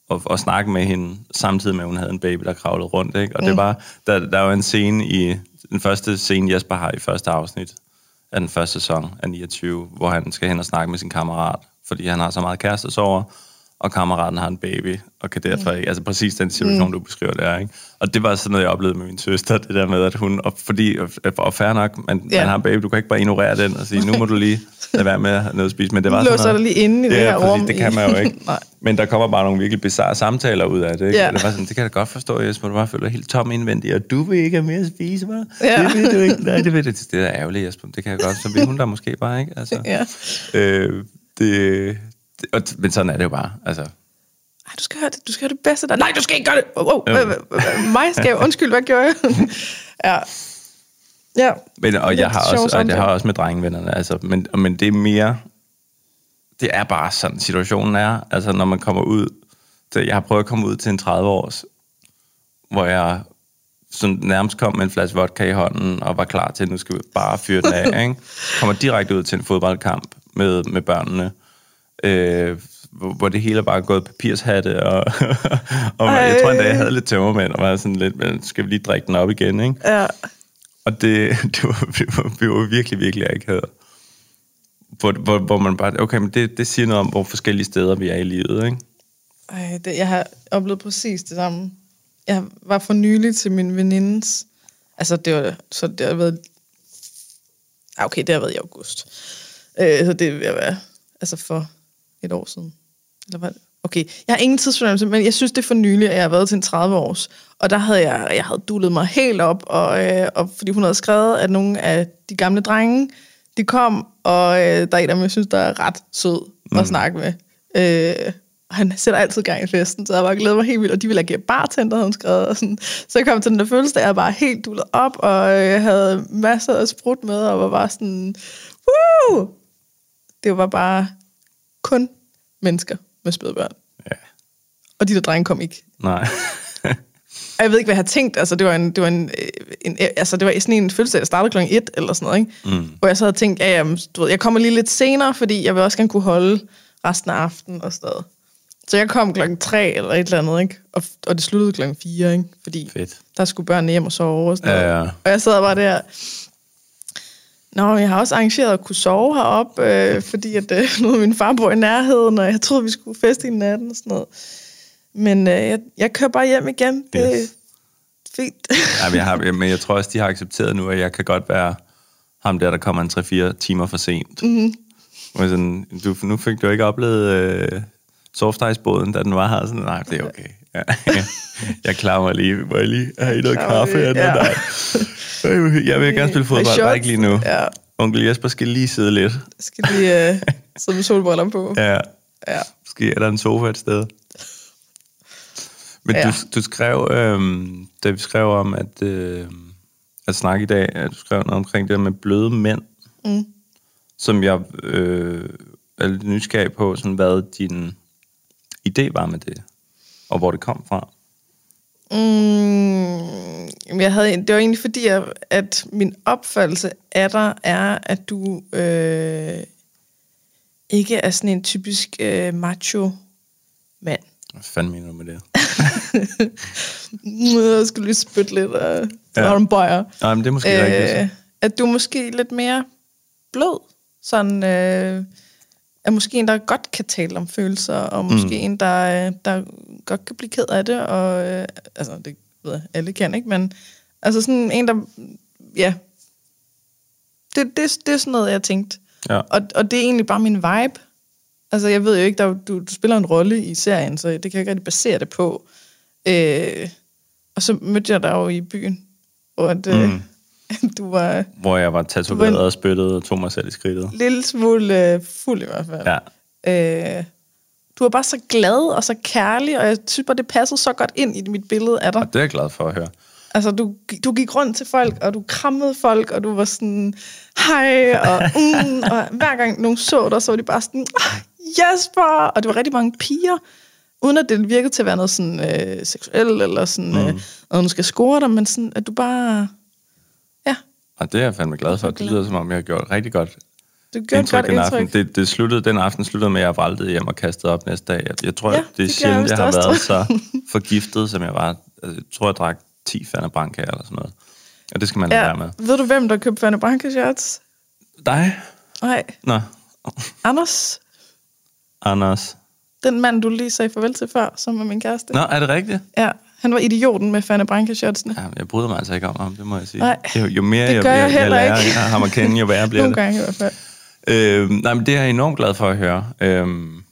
og, og snakke med hende, samtidig med, at hun havde en baby, der kravlede rundt. Ikke? Og mm. det var, der, der var en scene i, den første scene, Jesper har i første afsnit af den første sæson af 29, hvor han skal hen og snakke med sin kammerat, fordi han har så meget kærestesover, og kammeraten har en baby, og kan derfor ikke... Altså præcis den situation, mm. du beskriver der, ikke? Og det var sådan noget, jeg oplevede med min søster, det der med, at hun... Og fordi, og, og fair nok, man, ja. man har en baby, du kan ikke bare ignorere den og sige, nu må du lige lade være med at noget at spise. Men det var sådan dig lige inde i det ja, her præcis, rum. det kan man jo ikke. Men der kommer bare nogle virkelig bizarre samtaler ud af det, ikke? Ja. Det var sådan, det kan jeg da godt forstå, Jesper, du bare føler helt tom indvendigt, og du vil ikke have mere at spise, hva'? Ja. Det vil du ikke. Nej, det vil det. Det er ærgerligt, Jesper. Det kan jeg godt. Så vil hun der måske bare, ikke? Altså, Ja. øh, det, det, og, men sådan er det jo bare. Altså, Ej, du skal høre det, du skal høre det bedste der. Nej, du skal ikke gøre det. Hvad- hvad- mig skal jeg, undskyld, hvad gjorde jeg? ja. Ja. Men, og jeg har, også, og jeg har også med drengevennerne, altså, men, men det er mere, det er bare sådan, situationen er, altså når man kommer ud, til, jeg har prøvet at komme ud til en 30-års, hvor jeg sådan nærmest kom med en flaske vodka i hånden, og var klar til, at nu skal vi bare fyre den af, ikke? Kommer direkte ud til en fodboldkamp med, med børnene, øh, hvor, det hele er bare gået papirshatte, og, og jeg tror endda, jeg havde lidt tømmermænd, og var sådan lidt, men skal vi lige drikke den op igen, ikke? Ja. Og det, det, var, det, var, det var virkelig, virkelig akavet. Hvor, hvor, hvor man bare, okay, men det, det siger noget om, hvor forskellige steder vi er i livet, ikke? Ej, det, jeg har oplevet præcis det samme. Jeg var for nylig til min venindes... Altså, det var, så det har været... Okay, det har været i august. Øh, så det vil være altså for et år siden. Eller hvad? Okay, jeg har ingen tidsfornemmelse, men jeg synes, det er for nylig, at jeg har været til en 30 års. Og der havde jeg, jeg havde dullet mig helt op, og, øh, og fordi hun havde skrevet, at nogle af de gamle drenge, de kom, og øh, der er en af dem, jeg synes, der er ret sød at Mm. snakke med. Øh, og han sætter altid gang i festen, så jeg bare glæder mig helt vildt, og de ville agere bartender, havde hun skrevet. Og sådan. Så jeg kom til den der følelse, at jeg bare helt dullet op, og jeg havde masser af sprut med, og var bare sådan, woo! Det var bare kun mennesker med spædbørn. Ja. Og de der drenge kom ikke. Nej. Og jeg ved ikke, hvad jeg har tænkt. Altså, det var, en, det var, en, en, altså, det var sådan en fødselsdag, der startede klokken 1 eller sådan noget. Ikke? Mm. Hvor jeg så havde tænkt, ja, jamen, du ved, jeg kommer lige lidt senere, fordi jeg vil også gerne kunne holde resten af aftenen og sådan noget. Så jeg kom klokken 3 eller et eller andet, ikke? Og, og det sluttede klokken 4, ikke? Fordi Fedt. der skulle børnene hjem og sove og sådan Ja, noget. ja. Og jeg sad bare der... Nå, jeg har også arrangeret at kunne sove heroppe, øh, fordi at, øh, nu min far bor i nærheden, og jeg troede, vi skulle feste i natten og sådan noget. Men øh, jeg, jeg kører bare hjem igen. Det er fint. Ja, men, jeg har, men jeg tror også, de har accepteret nu, at jeg kan godt være ham der, der kommer en 3-4 timer for sent. Mm-hmm. Sådan, du, nu fik du ikke oplevet øh, soft ice-båden, da den var her. Sådan, nej, det er okay. Ja. jeg klarer mig lige. Må jeg lige have noget kaffe? Ja. ja. Jeg vil gerne spille fodbold, bare ikke lige nu. Ja, Onkel Jesper skal lige sidde lidt. jeg skal lige øh, sidde med solbriller på. Ja. Ja. Måske er der en sofa et sted. Men ja. Du, du skrev, øhm, da vi skrev om at, øh, at snakke i dag, at du skrev noget omkring det med bløde mænd, Mm. som jeg øh, er lidt nysgerrig på, sådan, hvad din idé var med det, og hvor det kom fra. Mm, jeg havde, det var egentlig fordi, at, at min opfattelse af dig er, at du øh, ikke er sådan en typisk øh, macho mand. Hvad fanden mener du med det? Jeg skulle lige spytte lidt og Ja. ja. en bøjer. Nej, men det er måske øh, rigtigt. at du er måske lidt mere blød. Sådan, øh, er måske en, der godt kan tale om følelser, og måske Mm. en, der, øh, der godt kan blive ked af det. Og, øh, altså, det ved jeg, alle kan, ikke? Men altså sådan en, der... Ja. Det, det, det er sådan noget, jeg tænkte. Ja. Og, og det er egentlig bare min vibe. Altså, jeg ved jo ikke, der, er du, du spiller en rolle i serien, så det kan jeg ikke rigtig basere det på. Øh, og så mødte jeg dig jo i byen, hvor at, øh, Mm. du var Hvor jeg var tatoveret var- og spyttet og tog mig selv i skridtet. lille smule øh, fuld i hvert fald. Ja. Øh, du var bare så glad og så kærlig, og jeg synes bare, det passede så godt ind i mit billede af dig. Og det er jeg glad for at høre. Altså, du, du gik rundt til folk, og du krammede folk, og du var sådan, hej, og, mm, og hver gang nogen så dig, så var de bare sådan, "Ah, Jesper! Og det var rigtig mange piger, uden at det virkede til at være noget sådan øh, seksuelt, eller sådan, mm. øh, noget, nu skal score dig, men sådan, at du bare, Og det er jeg fandme glad for. Det lyder som om, jeg har gjort rigtig godt. det et indtryk godt den aften. indtryk. Det, det sluttede, den aften sluttede med, at jeg væltede hjem og kastede op næste dag. Jeg, jeg tror, Ja, det er gjorde jeg sjældent, jeg har været så forgiftet, som jeg var. Altså, Jeg tror, jeg drak 10 Fanta Branca eller sådan noget. Og det skal man lade Ja. være med. Ved du, hvem der købte Fanny Branca shots? Dig? Nej, Nå, Anders. Anders. Den mand, du lige sagde farvel til før, som var min kæreste. Nå, er det rigtigt? Ja, han var idioten med Fanny Branca shotsene. Ja, jeg bryder mig altså ikke om ham, det må jeg sige. Nej, jo, jo mere jeg, gør jeg jeg, lærer ikke. ham at kende, jo værre bliver Nogle det. gange i hvert fald. Øh, nej, men det er jeg enormt glad for at høre. Øhm,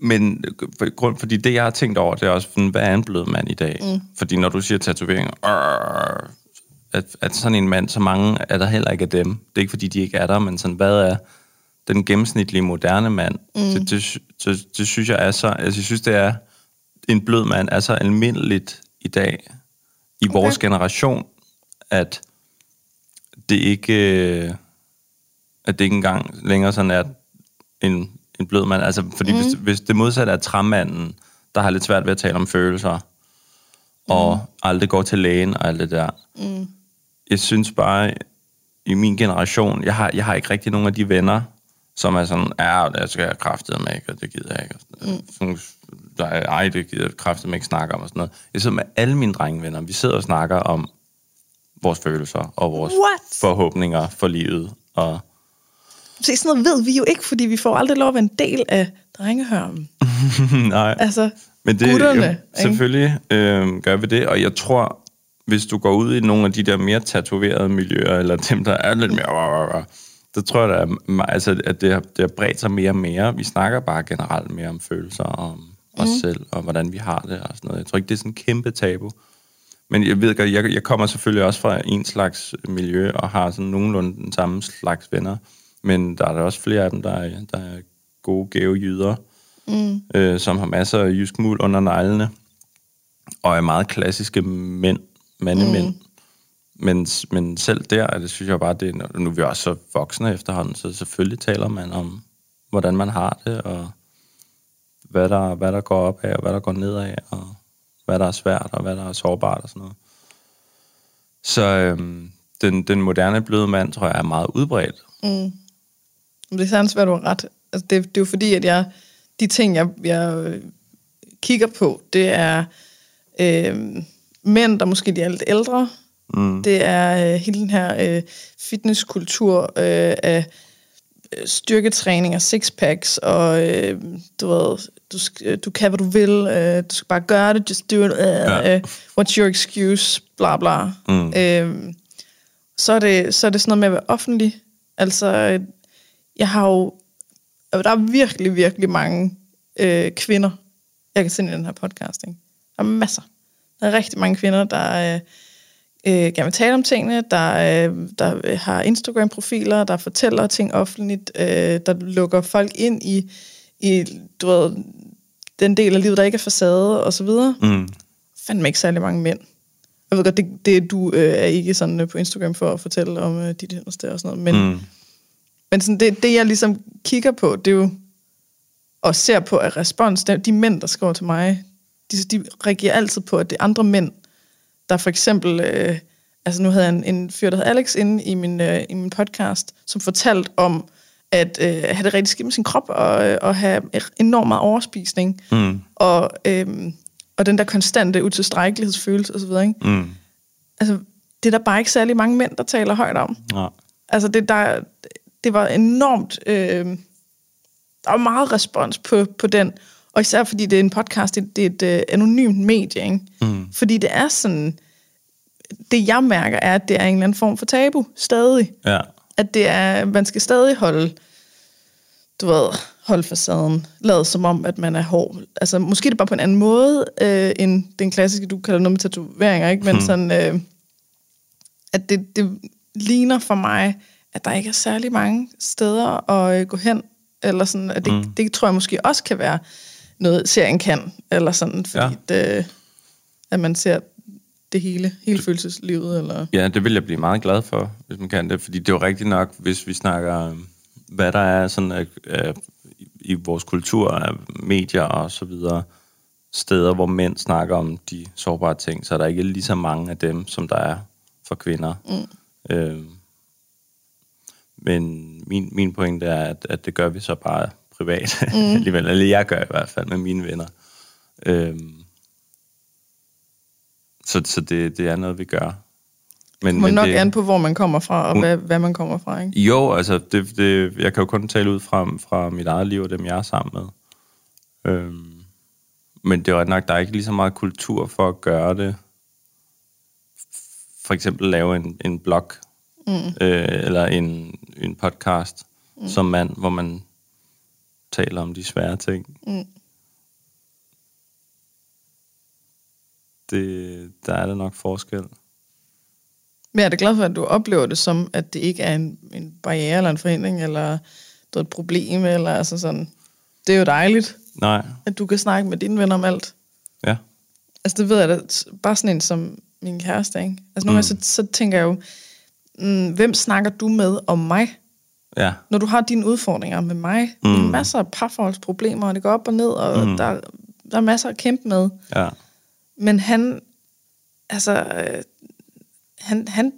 men for, grund, fordi det, jeg har tænkt over, det er også, sådan, hvad er en blød mand i dag? Mm. Fordi når du siger tatoveringer, øh, at, at sådan en mand, så mange er der heller ikke af dem. Det er ikke, fordi de ikke er der, men sådan, hvad er den gennemsnitlige moderne mand? Mm. Det, det, det, det, synes jeg er så... Altså, jeg synes, det er... En blød mand er så almindeligt i dag, i okay. vores generation, at det ikke... øh, at det ikke engang længere sådan er en, en blød mand. Altså, fordi mm. hvis, hvis det modsatte er træmanden, der har lidt svært ved at tale om følelser, og mm. aldrig går til lægen og alt det der. Mm. Jeg synes bare, i min generation, jeg har, jeg har ikke rigtig nogen af de venner, som er sådan, ja, det skal jeg kraftedeme med ikke, og det gider jeg ikke. Mm. sådan, der er, ej, det gider jeg med ikke snakke om, og sådan noget. Jeg sidder med alle mine drengevenner, vi sidder og snakker om vores følelser, og vores What? forhåbninger for livet, og Se, sådan noget ved vi jo ikke, fordi vi får aldrig lov at være en del af drengehørmen. Nej, Altså, men det gutterne, jo, selvfølgelig øh, gør vi det, og jeg tror, hvis du går ud i nogle af de der mere tatoverede miljøer, eller dem, der er lidt mere... Så tror jeg, der me- altså, at det har, det har bredt sig mere og mere. Vi snakker bare generelt mere om følelser, og om os Mhm. selv, og hvordan vi har det og sådan noget. Jeg tror ikke, det er sådan en kæmpe tabu. Men jeg ved godt, jeg, jeg kommer selvfølgelig også fra en slags miljø, og har sådan nogenlunde den samme slags venner. Men der er der også flere af dem, der er, der er gode, gave jyder, mm. øh, som har masser af jysk mul under neglene, og er meget klassiske mænd, mandemænd. Mm. Men, men selv der, er det synes jeg bare, det er, nu er vi også så voksne efterhånden, så selvfølgelig taler man om, hvordan man har det, og hvad der, hvad der går op af, og hvad der går ned af, og hvad der er svært, og hvad der er sårbart og sådan noget. Så øhm, den, den moderne bløde mand, tror jeg, er meget udbredt. Men det er sandt, hvad du har ret. Altså, det, det er jo fordi, at jeg, de ting, jeg, jeg øh, kigger på, det er øh, mænd, der måske de er lidt ældre. Mm. Det er øh, hele den her øh, fitnesskultur øh, af styrketræning og sixpacks, og øh, du ved, du, øh, du kan, hvad du vil, øh, du skal bare gøre det, just do it, øh, Ja. øh, what's your excuse, bla bla. Mm. Øh, så, er det, så er det sådan noget med at være offentlig. Altså, øh, jeg har jo, der er virkelig, virkelig mange øh, kvinder, jeg kan sende i den her podcast, ikke? Der er masser. Der er rigtig mange kvinder, der øh, øh, gerne vil tale om tingene, der, øh, der har Instagram-profiler, der fortæller ting offentligt, øh, der lukker folk ind i, i du ved, den del af livet, der ikke er facade, og så videre. Mm. Fandme ikke særlig mange mænd. Jeg ved godt, det, det du øh, er ikke sådan øh, på Instagram for at fortælle om øh, dit inderste og sådan noget, men, Mm. men sådan det, det, jeg ligesom kigger på, det er jo, og ser på at respons, de mænd, der skriver til mig, de, de reagerer altid på, at det er andre mænd, der for eksempel, øh, altså nu havde jeg en, en fyr, der hed Alex, inde i min, øh, i min podcast, som fortalte om, at øh, have det rigtig skidt med sin krop, og, øh, og have enormt meget overspisning, Mm. og, øh, og den der konstante utilstrækkelighedsfølelse osv., ikke? Mm. Altså, det er der bare ikke særlig mange mænd, der taler højt om. Ja. Altså, det, der, det var enormt... Øh, der var meget respons på, på den. Og især fordi det er en podcast, det, det er et øh, anonymt medie, ikke? Mm. Fordi det er sådan... Det jeg mærker er, at det er en eller anden form for tabu, stadig. Ja. At det er, man skal stadig holde, du ved, holde facaden, lade som om, at man er hård. Altså, måske det bare på en anden måde, øh, end den klassiske, du kalder noget med tatoveringer, ikke? Men Hmm. sådan, øh, at det, det ligner for mig, at der ikke er særlig mange steder at øh, gå hen, eller sådan, at det, mm. det tror jeg måske også kan være noget, serien kan, eller sådan, fordi ja. det, at man ser det hele, hele følelseslivet, eller... Ja, det vil jeg blive meget glad for, hvis man kan det. Fordi det er jo rigtigt nok, hvis vi snakker, øhm, hvad der er sådan, af, af, i vores kultur, medier og så videre, steder, hvor mænd snakker om de sårbare ting, så er der ikke lige så mange af dem, som der er for kvinder. Mm. Øh, men min, min pointe er, at, at det gør vi så bare privat mm. alligevel. Eller jeg gør i hvert fald med mine venner. Øhm, så så det, det er noget, vi gør. Men, men nok det, an på, hvor man kommer fra, og hun, hvad, hvad man kommer fra, ikke? Jo, altså, det, det, jeg kan jo kun tale ud fra, fra mit eget liv og dem, jeg er sammen med. Øhm, men det er ret nok, der er ikke lige så meget kultur for at gøre det. For eksempel lave en, en blog, mm. øh, eller en, en podcast mm. som mand, hvor man taler om de svære ting. Mm. Det, der er der nok forskel. Men jeg er da glad for, at du oplever det som, at det ikke er en, en barriere eller en forhindring, eller er et problem, eller altså sådan. Det er jo dejligt, Nej. at du kan snakke med dine venner om alt. Ja. Altså det ved jeg da, bare sådan en som min kæreste, ikke? Altså nogle mm. gange, så, så tænker jeg jo, mm, hvem snakker du med om mig? Ja. Når du har dine udfordringer med mig, mm. er masser af parforholdsproblemer, og det går op og ned, og mm. der, der er masser at kæmpe med. Ja. Men han, altså, øh, han, han,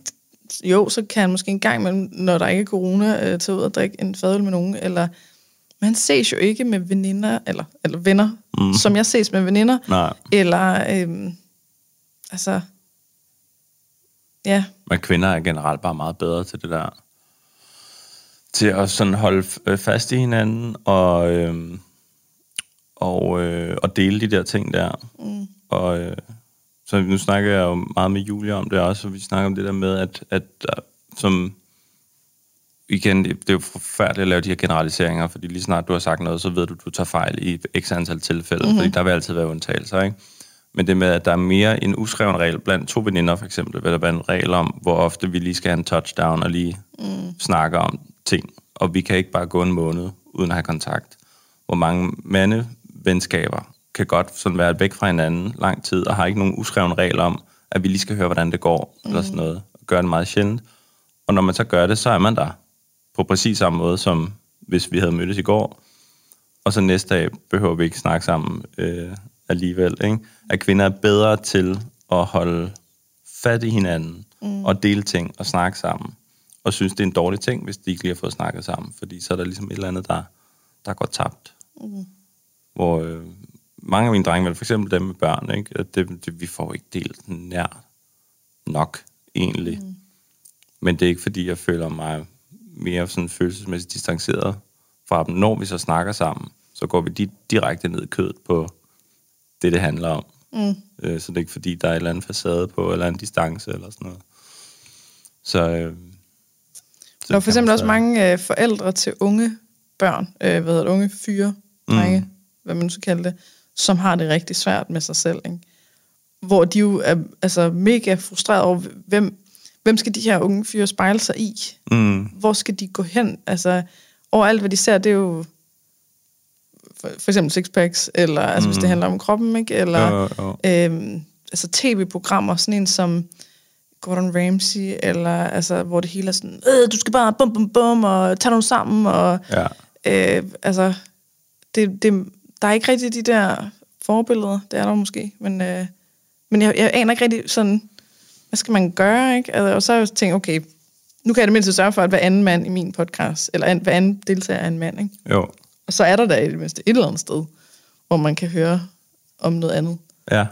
jo, så kan han måske en gang imellem, når der ikke er corona, øh, tage ud og drikke en fadøl med nogen, eller, men han ses jo ikke med veninder, eller, eller venner, mm. som jeg ses med veninder, Nej. eller, øh, altså, ja. Men kvinder er generelt bare meget bedre til det der, til at sådan holde øh, fast i hinanden, og, øh, og, øh, og dele de der ting der. Mm. Og, øh, så nu snakker jeg jo meget med Julia om det også, og vi snakker om det der med, at, at der, som igen, det, det er jo forfærdeligt at lave de her generaliseringer, fordi lige snart du har sagt noget, så ved du, at du tager fejl i x antal tilfælde, mm-hmm. fordi der vil altid være undtagelser, ikke? Men det med, at der er mere en uskreven regel blandt to veninder, for eksempel, vil der være en regel om, hvor ofte vi lige skal have en touchdown og lige mm. snakke om ting. Og vi kan ikke bare gå en måned uden at have kontakt. Hvor mange mandevenskaber kan godt sådan være væk fra hinanden lang tid, og har ikke nogen uskreven regel om, at vi lige skal høre, hvordan det går, mm. eller sådan noget. Gør det meget sjældent. Og når man så gør det, så er man der på præcis samme måde, som hvis vi havde mødtes i går. Og så næste dag behøver vi ikke snakke sammen øh, alligevel. Ikke? At kvinder er bedre til at holde fat i hinanden, mm. og dele ting og snakke sammen. Og synes, det er en dårlig ting, hvis de ikke lige har fået snakket sammen. Fordi så er der ligesom et eller andet, der, der går tabt. Mm. Hvor, øh, mange af mine drenge, vel for eksempel dem med børn, ikke? At det, det, vi får ikke delt nær nok, egentlig. Mm. Men det er ikke, fordi jeg føler mig mere sådan følelsesmæssigt distanceret fra dem. Når vi så snakker sammen, så går vi di- direkte ned i kødet på det, det handler om. Mm. Øh, så det er ikke, fordi der er en eller anden facade på, eller en distance, eller sådan noget. Så... Øh, så der er for eksempel også mange øh, forældre til unge børn, øh, hvad hedder det, unge fyre, drenge, mm. hvad man nu skal kalde det, som har det rigtig svært med sig selv. Ikke? Hvor de jo er altså, mega frustreret over, hvem, hvem skal de her unge fyre spejle sig i? Mm. Hvor skal de gå hen? Altså, overalt, hvad de ser, det er jo for, for eksempel sixpacks, eller altså, mm. hvis det mm. handler om kroppen, ikke? eller ja, ja. Øhm, altså tv-programmer, sådan en som Gordon Ramsay, eller altså, hvor det hele er sådan, øh, du skal bare bum bum bum, og tage dem sammen, og ja. øh, altså, det, det, der er ikke rigtig de der forbilleder, det er der måske, men, øh, men jeg, jeg aner ikke rigtig sådan, hvad skal man gøre, ikke? Altså, og så har jeg tænkt, okay, nu kan jeg det mindste sørge for, at hver anden mand i min podcast, eller hver anden deltager er en mand, ikke? Jo. Og så er der da i det mindste et eller andet sted, hvor man kan høre om noget andet. Ja.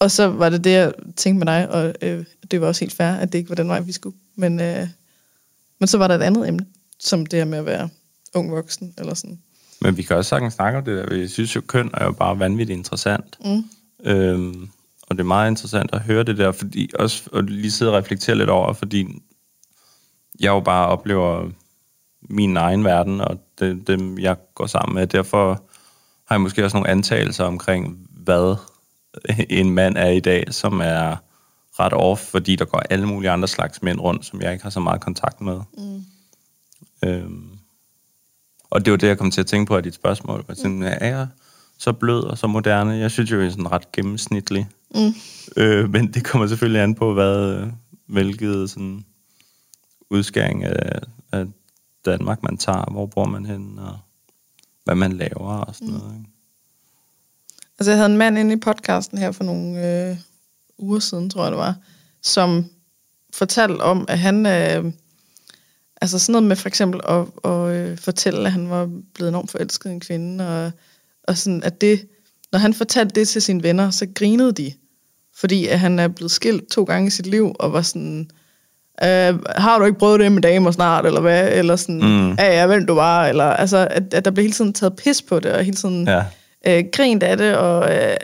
Og så var det det, jeg tænkte med dig, og øh, det var også helt fair, at det ikke var den vej, vi skulle. Men, øh, men så var der et andet emne, som det her med at være ung voksen, eller sådan. Men vi kan også sagtens snakke om det der. Jeg synes jo, køn er jo bare vanvittigt interessant. Mm. Øhm, og det er meget interessant at høre det der, fordi også at lige sidde og reflektere lidt over, fordi jeg jo bare oplever min egen verden, og det, dem, jeg går sammen med. Derfor har jeg måske også nogle antagelser omkring, hvad en mand er i dag, som er ret off, fordi der går alle mulige andre slags mænd rundt, som jeg ikke har så meget kontakt med. Mm. Øhm, og det var det, jeg kom til at tænke på af dit spørgsmål. Jeg tænkte, er jeg så blød og så moderne? Jeg synes jo, jeg er sådan ret gennemsnitlig. Mm. Øh, men det kommer selvfølgelig an på, hvad, hvilket sådan udskæring af, af Danmark man tager, hvor bor man hen, og hvad man laver og sådan mm. noget. Ikke? Altså, jeg havde en mand inde i podcasten her for nogle øh, uger siden, tror jeg det var, som fortalte om, at han, øh, Altså sådan noget med for eksempel at, at øh, fortælle, at han var blevet enormt forelsket i en kvinde, og, og sådan, at det, når han fortalte det til sine venner, så grinede de. Fordi at han er blevet skilt to gange i sit liv, og var sådan, øh, har du ikke prøvet det med damer snart, eller hvad? Eller sådan, mm. ja, ja, vent du bare. Eller, altså, at, at der bliver hele tiden taget pis på det, og hele tiden Ja. Øh, grint af det, og øh,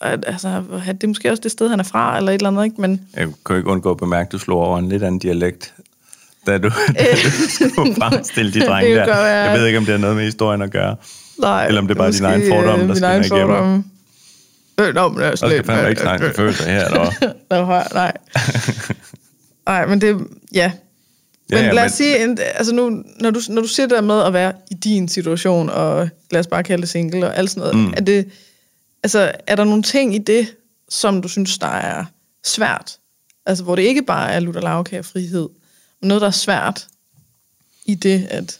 at, altså, at det er måske også det sted, han er fra, eller et eller andet, ikke? Men Jeg kunne ikke undgå at bemærke, at du slog over en lidt anden dialekt, da du, da du skulle fremstille de drenge der. godt være. Jeg ved ikke, om det har noget med historien at gøre. nej, Eller om det er bare måske, dine egne fordomme, der øh, skinner igennem. Øh, nå, men det er Og skal slet, fandme ikke snakke med følelser her, eller hvad? Nej. Nej, men det, ja. Men Ja, lad men- os sige, en- altså nu, når du, når du siger det der med at være i din situation, og lad os bare kalde det single og alt sådan noget, mm. er, det, altså, er der nogle ting i det, som du synes, der er svært? Altså, hvor det ikke bare er lutter lavkage frihed, men noget, der er svært i det at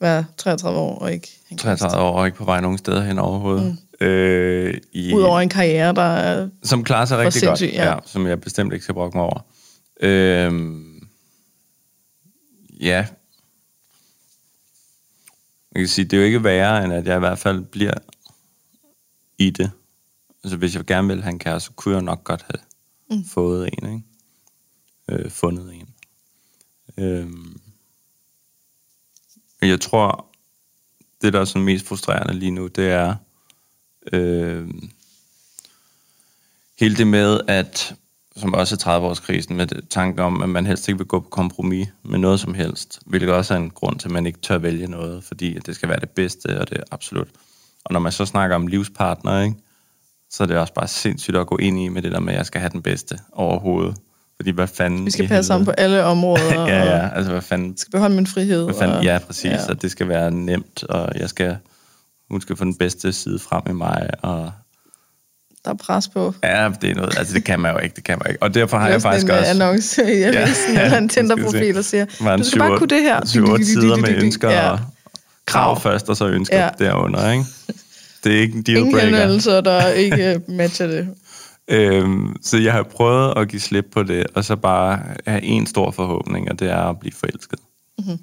være 33 år og ikke have en 33 år og ikke på vej nogen steder hen overhovedet. Mm. Øh, i, Udover en karriere, der er... som klarer sig rigtig godt, ja. ja. som jeg bestemt ikke skal brokke mig over. Øhm, ja. Jeg kan sige, det er jo ikke værre, end at jeg i hvert fald bliver i det. Altså, hvis jeg gerne ville have en kæreste, så kunne jeg nok godt have mm. fået en, ikke? Øh, fundet en. Øhm, jeg tror, det, der er sådan mest frustrerende lige nu, det er øh, hele det med, at som også er 30-årskrisen, med tanken om, at man helst ikke vil gå på kompromis med noget som helst, hvilket også er en grund til, at man ikke tør vælge noget, fordi det skal være det bedste, og det er absolut. Og når man så snakker om livspartner, ikke, så er det også bare sindssygt at gå ind i med det der med, at jeg skal have den bedste overhovedet. Fordi hvad fanden... Vi skal passe sammen på alle områder, ja, ja, altså hvad fanden skal beholde min frihed. hvad fanden, og, ja, præcis. Ja. Og det skal være nemt, og jeg skal, hun skal få den bedste side frem i mig. Og Der er pres på. ja, det er noget, altså det kan man jo ikke, det kan man ikke. Og derfor har jeg faktisk en også... annonce i avisen, Ja, eller en Tinder-profil, der siger, en du skal bare kunne det her. syv, otte sider med ønsker Ja. og krav først, og så ønsker Ja. derunder, ikke? Det er ikke en Ingen dealbreaker. henvendelser, der ikke matcher det. Øhm, så jeg har prøvet at give slip på det, og så bare have en stor forhåbning, og det er at blive forelsket. Mm-hmm.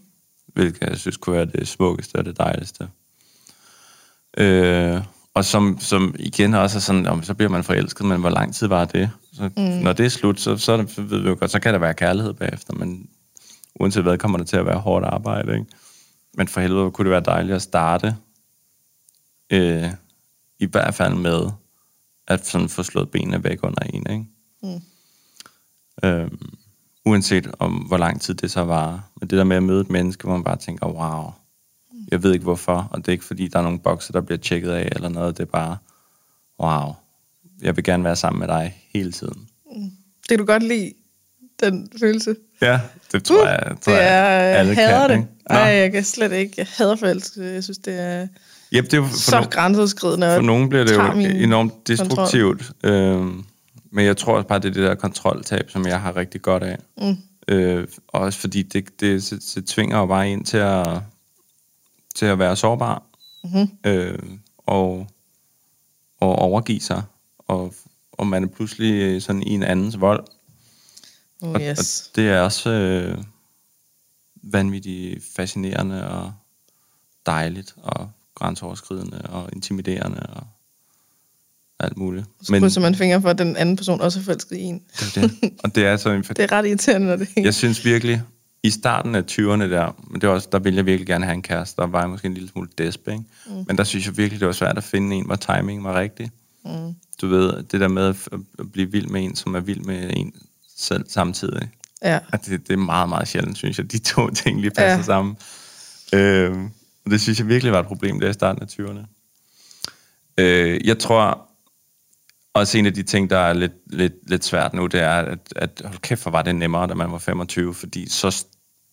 Hvilket jeg synes kunne være det smukkeste og det dejligste. Øh, og som, som igen også er sådan, om, så bliver man forelsket, men hvor lang tid var det? Så, mm. Når det er slut, så, så, det, så ved vi jo godt, så kan der være kærlighed bagefter, men uanset hvad, kommer det til at være hårdt arbejde, ikke? Men for helvede kunne det være dejligt at starte, øh, i hvert fald med, at sådan få slået benene væk under en, ikke? Mm. Øhm, uanset om, hvor lang tid det så var. Men det der med at møde et menneske, hvor man bare tænker, wow, jeg ved ikke hvorfor, og det er ikke fordi, der er nogle bokse, der bliver tjekket af, eller noget, det er bare, wow, jeg vil gerne være sammen med dig hele tiden. Det kan du godt lide, den følelse. Ja, det tror jeg, tror Uh, det er, jeg, alle hader kan, det. Nej, jeg kan slet ikke. Jeg hader forelskelse. Jeg synes, det er Yep, det er for, så no- grænseoverskridende. for nogen bliver det jo enormt destruktivt. Øhm, men jeg tror også bare, det er det der kontroltab, som jeg har rigtig godt af. Mm. Øh, også fordi det, det, det, det tvinger jo bare ind til at, til at være sårbar. Mm-hmm. Øh, og, og overgive sig. Og, og man er pludselig sådan i en andens vold. Oh, Og, yes. og det er også øh, vanvittigt fascinerende og dejligt og grænseoverskridende og intimiderende og alt muligt. Så krydser man fingre for, at den anden person også er forelsket i en. det er det. Og det er så en Det er ret irriterende, når det ikke... Jeg synes virkelig, i starten af 20'erne der, men det var også, der ville jeg virkelig gerne have en kæreste, der var jeg måske en lille smule despe, ikke? Mm. Men der synes jeg virkelig, det var svært at finde en, hvor timingen var rigtig. Mm. Du ved, det der med at, blive vild med en, som er vild med en selv samtidig. Ja. At det, det er meget, meget sjældent, synes jeg, de to ting lige passer ja. sammen. Øh, og det synes jeg virkelig var et problem der i starten af 20'erne. Øh, jeg tror også en af de ting, der er lidt, lidt, lidt svært nu, det er, at, at hold kæft, hvor var det nemmere, da man var 25, fordi så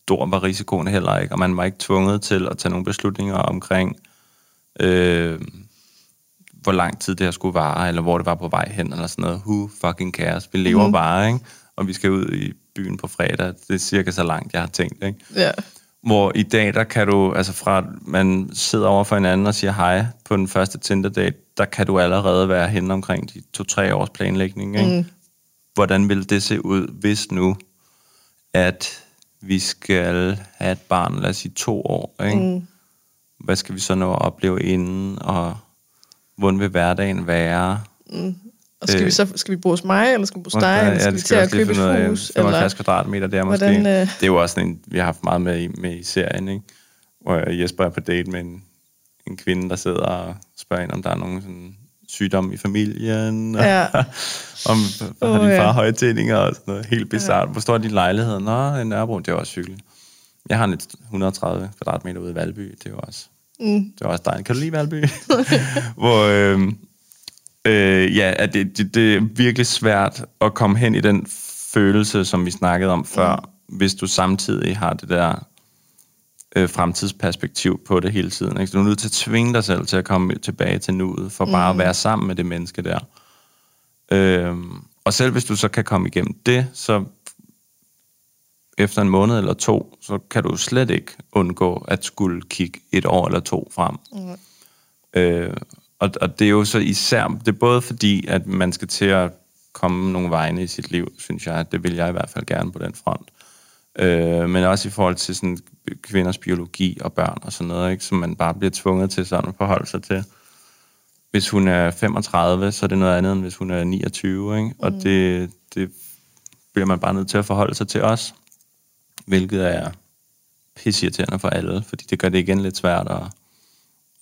stor var risikoen heller ikke, og man var ikke tvunget til at tage nogle beslutninger omkring, øh, hvor lang tid det her skulle vare, eller hvor det var på vej hen, eller sådan noget. Who fucking cares? Vi lever mm. bare, ikke? Og vi skal ud i byen på fredag. Det er cirka så langt, jeg har tænkt, ikke? ja. Hvor i dag, der kan du, altså fra at man sidder over for hinanden og siger hej på den første Tinder-date, der kan du allerede være henne omkring de to-tre års planlægning. Ikke? Mm. Hvordan ville det se ud, hvis nu, at vi skal have et barn, lad os sige to år, ikke? Mm. hvad skal vi så nå at opleve inden, og hvordan vil hverdagen være? Og skal, Øh. vi så, skal vi bo hos mig, eller skal vi bo hos dig, eller skal vi det til at købe et ud af, hus? 75 kvadratmeter der måske. Hvordan, øh, Det er jo også sådan en, vi har haft meget med i, med i serien, ikke? hvor Jesper er på date med en, en kvinde, der sidder og spørger ind, om der er nogen sådan sygdom i familien, Ja. om Åh, har din ja. far høje tændinger og sådan noget. Helt bizarrt. Hvor stor er din lejlighed? Nå, i Nørrebro, det er også hyggeligt. Jeg har et 130 kvadratmeter ude i Valby, det er jo også, Mm. det er også dejligt. Kan du lide Valby? Hvor, øh, øh, ja, at det, det, det er virkelig svært at komme hen i den følelse, som vi snakkede om før, mm. hvis du samtidig har det der øh, fremtidsperspektiv på det hele tiden. Ikke? Så du er nødt til at tvinge dig selv til at komme tilbage til nuet, for bare at være sammen med det menneske der. Øhm, og selv hvis du så kan komme igennem det, så efter en måned eller to, så kan du slet ikke undgå at skulle kigge et år eller to frem. Mm. Øh, og, og det er jo så især, det er både fordi, at man skal til at komme nogle vegne i sit liv, synes jeg, det vil jeg i hvert fald gerne på den front. Øh, men også i forhold til sådan kvinders biologi og børn og sådan noget, ikke? som man bare bliver tvunget til sådan at forholde sig til. Hvis hun er 35, så er det noget andet, end hvis hun er 29, ikke? og det, det bliver man bare nødt til at forholde sig til os, hvilket er pisseirriterende for alle, fordi det gør det igen lidt svært at,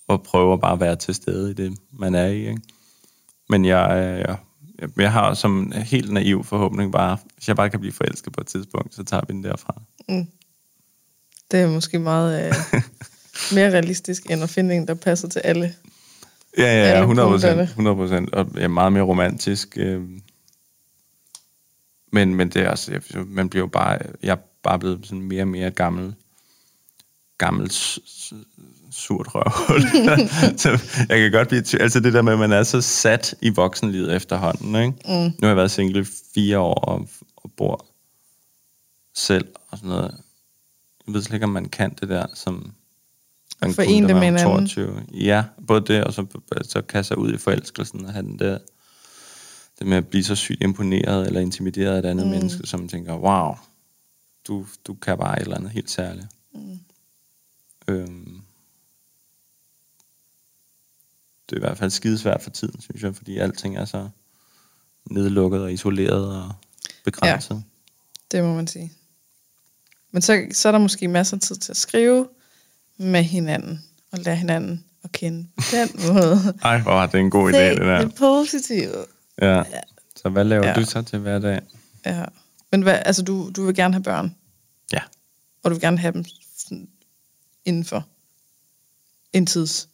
at prøve at bare være til stede i det, man er i. Ikke? Men jeg, jeg, jeg, har som helt naiv forhåbning bare, hvis jeg bare kan blive forelsket på et tidspunkt, så tager vi den derfra. Det er måske meget øh, mere realistisk, end at finde en, der passer til alle. Ja, ja, ja, Alle 100 procent. punkterne. 100 procent. Og ja, meget mere romantisk. Øh. Men, men det er også, jeg, man bliver jo bare, jeg er bare blevet sådan mere og mere gammel, gammel surt røvhul. så jeg kan godt blive, altså det der med, at man er så sat i voksenlivet efterhånden, ikke? Mm. Nu har jeg været single i fire år og, og bor selv og sådan noget. Jeg ved slet ikke, om man kan det der, som man forene kunne, det med var hinanden. 22. Ja, både det, og så, så kaste sig ud i forelskelsen og have den der, det med at blive så sygt imponeret eller intimideret af et andet mm. menneske, som tænker, wow, du, du kan bare et eller andet helt særligt. Mm. Øhm, det er i hvert fald skidesvært for tiden, synes jeg, fordi alting er så nedlukket og isoleret og begrænset. Ja. Det må man sige. Men så, så er der måske masser af tid til at skrive med hinanden, og lære hinanden at kende på den måde. Ej, hvor var det en god idé, det der. det positive. Ja. Så hvad laver Ja. ja. du så til hverdag? Ja. Men hvad, altså, du, du vil gerne have børn, Ja. og du vil gerne have dem sådan inden for en tids.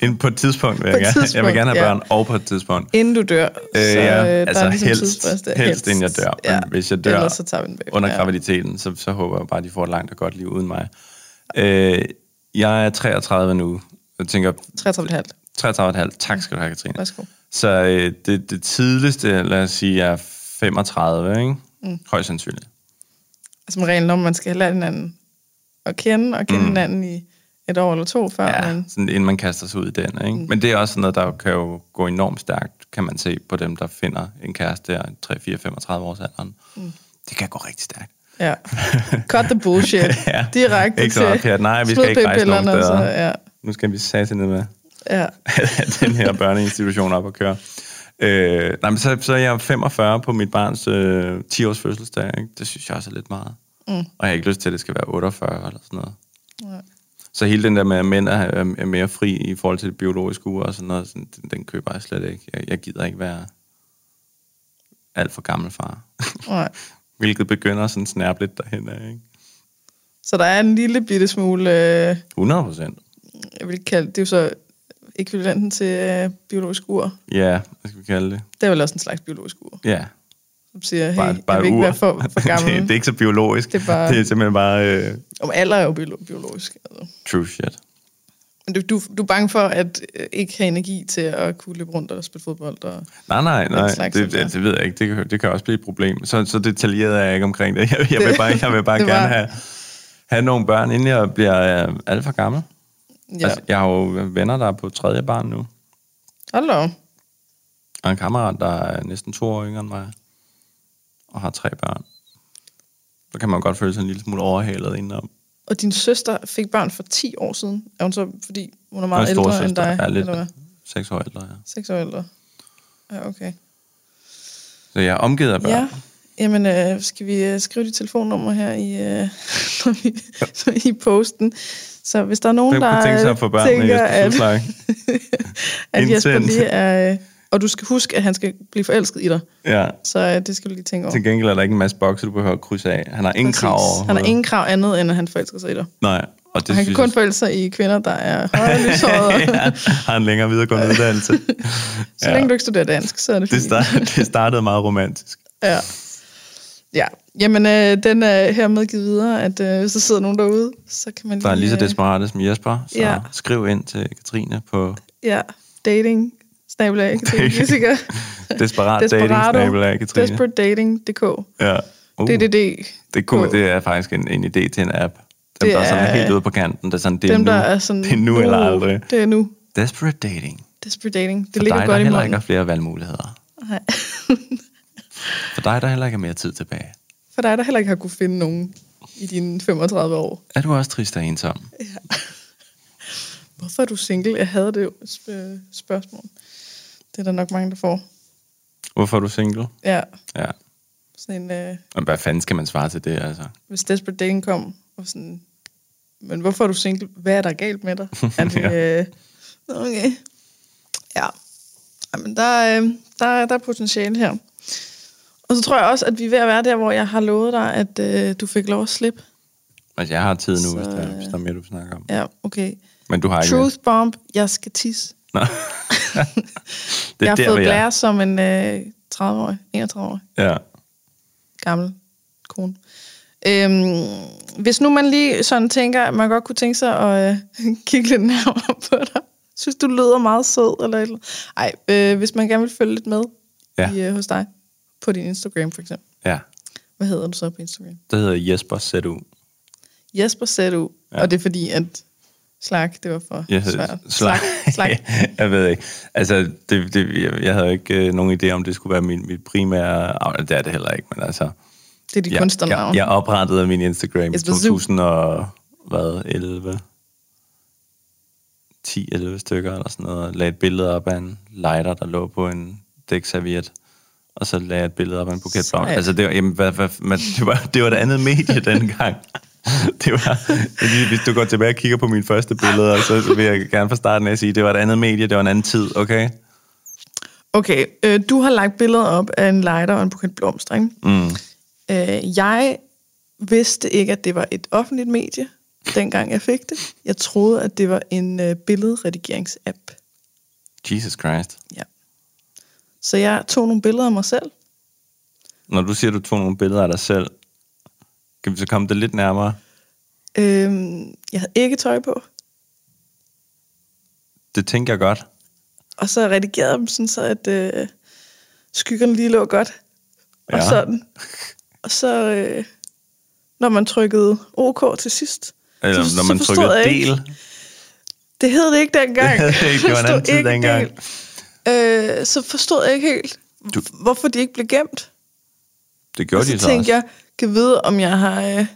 Ind på et tidspunkt vil jeg gerne. Jeg vil gerne have ja. børn, og på et tidspunkt. Inden du dør, Øh, så ja, øh, altså er ligesom helst, helst, helst inden jeg dør. Men hvis jeg dør Ellers så tager vi den bag. under ja. graviditeten, så, så håber jeg bare, at de får et langt og godt liv uden mig. Øh, jeg er 33 nu. Jeg tænker, 33,5. 33,5. Tak skal du have, Katrine. Værsgo. Så øh, det, det tidligste, lad os sige, er 35, ikke? Mm. Højst sandsynligt. Altså med reglen om, man skal lære hinanden at kende, og kende mm. hinanden i et år eller to, før Ja, man... sådan, inden man kaster sig ud i den. Ikke? Mm. Men det er også sådan noget, der kan jo gå enormt stærkt, kan man se på dem, der finder en kæreste der 3, 4, 35 års alderen. Mm. Det kan gå rigtig stærkt. Ja. Cut the bullshit. Ja. Direkte Ikke så til meget pjat. Nej, vi skal ikke rejse nogen steder. Så, ja. Nu skal vi sætte ned med ja. den her børneinstitution op og køre. Øh, nej, men så, så er jeg 45 på mit barns øh, 10-års fødselsdag. Ikke? Det synes jeg også er lidt meget. Mm. Og jeg har ikke lyst til, at det skal være 48 eller sådan noget. Ja. Så hele den der med, at mænd er, er mere fri i forhold til det biologiske uge og sådan noget, sådan, den, den køber jeg slet ikke. Jeg, jeg gider ikke være alt for gammel far. Nej. Hvilket begynder sådan snærpe lidt derhen af, ikke? Så der er en lille bitte smule, øh, 100 procent. jeg vil kalde det er jo så ekvivalenten til øh, biologisk ur. Ja, hvad skal vi kalde det? Det er vel også en slags biologisk ur, Ja, som siger, hey, bare, bare jeg vil ikke ur. være for, for gammel. det, det, er ikke så biologisk. Det er bare- det er simpelthen bare øh, Om alder er jo biolo- biologisk. Altså. true shit. Men du, du, du er bange for at øh, ikke have energi til at kunne løbe rundt og spille fodbold. Og... Nej, nej, nej. slags, Det, det, det ved jeg ikke. Det kan, det kan også blive et problem. Så, så detaljeret er jeg ikke omkring det. Jeg, jeg vil bare, jeg vil bare gerne var- have, have nogle børn, inden jeg bliver øh, alt for gammel. Ja. Altså, jeg har jo venner, der er på tredje barn nu. Op. Og en kammerat, der er næsten to år yngre end mig. Og har tre børn. så kan man godt føle sig en lille smule overhalet indenom. Og din søster fik børn for 10 år siden. Er hun så, fordi hun er meget ældre end dig? er lidt Eller hvad? seks år ældre, ja. 6 år ældre. Ja, okay. Så jeg er omgivet af børn. Ja. Jamen, øh, skal vi øh, skrive dit telefonnummer her i, øh, når vi, i posten? Så hvis der er nogen, Hvem der tænke sig at få børn tænker, at, at Jesper lige er... Og du skal huske, at han skal blive forelsket i dig. Ja. Så øh, det skal du lige tænke over. Til gengæld er der ikke en masse bokse, du behøver at krydse af. Han har ingen Præcis. krav over. Han har ingen krav andet, end at han forelsker sig i dig. Nej. Og det Og han kan kun jeg- forelske sig i kvinder, der er højere lyshårede. ja, har en længere videregående uddannelse. Så længe du ikke studerer dansk, så er det Det, fint. start, det startede meget romantisk. Ja. Ja, jamen øh, den er hermed givet videre, at øh, hvis der sidder nogen derude, så kan man Der er lige så øh, desperate som Jesper, så Ja. skriv ind til Katrine på Ja, dating, snabelag, Gissiker. desperat dating snabelag, Katrine. Desperatdating.dk. Ja. Uh, DDD. det, kunne, det er faktisk en, en idé til en app. Dem, Det der er sådan er- helt ude på kanten. Det er, sådan, det er Dem, nu. der er sådan... det er nu eller uh, aldrig. Det er nu. Desperate dating. Desperate dating. Det For ligger dig, der godt i heller ikke flere valgmuligheder. Nej. For dig, der heller ikke har mere tid tilbage. For dig, der heller ikke har kunne finde nogen i dine 35 år. Er du også trist og ensom? Hvorfor er du single? Jeg havde det sp- spørgsmål. Det er der nok mange, der får. Hvorfor er du single? Ja, Ja. sådan en... Øh, Og hvad fanden skal man svare til det, altså? hvis Desperate Dating kom, og sådan, men hvorfor er du single? Hvad er der galt med dig? Er det, Ja. øh, okay. Ja. Jamen, der, er, øh, der, er- der er potentiale her. Og så tror jeg også, at vi er ved at være der, hvor jeg har lovet dig, at øh, du fik lov at slippe. Altså, jeg har tid nu, Så, hvis, der, hvis der er mere, du snakker om. Ja, okay. Men du har ikke. Truth bomb, jeg skal tisse. Nå. det er jeg har der, fået blære som en øh, 30-årig, 31-årig Ja. gammel kone. Øhm, hvis nu man lige sådan tænker, at man godt kunne tænke sig at øh, kigge lidt nærmere på dig. Synes du lyder meget sød eller et eller? Ej, øh, hvis man gerne vil følge lidt med Ja. i, øh, hos dig på din Instagram for eksempel. Ja. Hvad hedder du så på Instagram? Det hedder Jesper ZU. Jesper Sædu. Ja. Ja. Og det er fordi, at slag, det var for Jeg svært. slag. slag. jeg ved ikke. Altså, det, det, jeg, jeg havde ikke øh, nogen idé om, det skulle være min, mit primære... Ah, det er det heller ikke, men altså... Det er dit jeg, kunstnernavn. jeg, jeg oprettede min Instagram i Jesper Zu. 2000 og... Hvad? 11? 10-11 stykker eller sådan noget. Lagde et billede op af en lighter, der lå på en dækserviet. Og så lagde jeg et billede op af en buket blomster. Altså, det var, jamen, hvad, hvad, man, det, var, det var et andet medie dengang. Det var, fordi hvis du går tilbage og kigger på mine første billeder, så vil jeg gerne fra starten af sige, det var et andet medie, det var en anden tid, okay? Okay, øh, du har lagt billeder op af en lighter og en buket blomster, ikke? Mm. Øh, jeg vidste ikke, at det var et offentligt medie, dengang jeg fik det. Jeg troede, at det var en øh, billedredigerings-app. Jesus Christ. Ja. Så jeg tog nogle billeder af mig selv. Når du siger, at du tog nogle billeder af dig selv, kan vi så komme det lidt nærmere? Øh, jeg havde ikke tøj på, Det tænker jeg godt. og så redigerede jeg dem sådan, så at øh, skyggerne lige lå godt. Og Ja. sådan. Og så, øh, når man trykkede OK til sidst, Eller Så- når så man forstod trykker jeg ikke. del. det hed det ikke dengang. Det ikke, det var en anden tid ikke dengang. del. Øh, så forstod jeg ikke helt, du... hvorfor de ikke blev gemt. Det gjorde og så de så tænkte også. jeg, kan vide, om jeg har... Øh...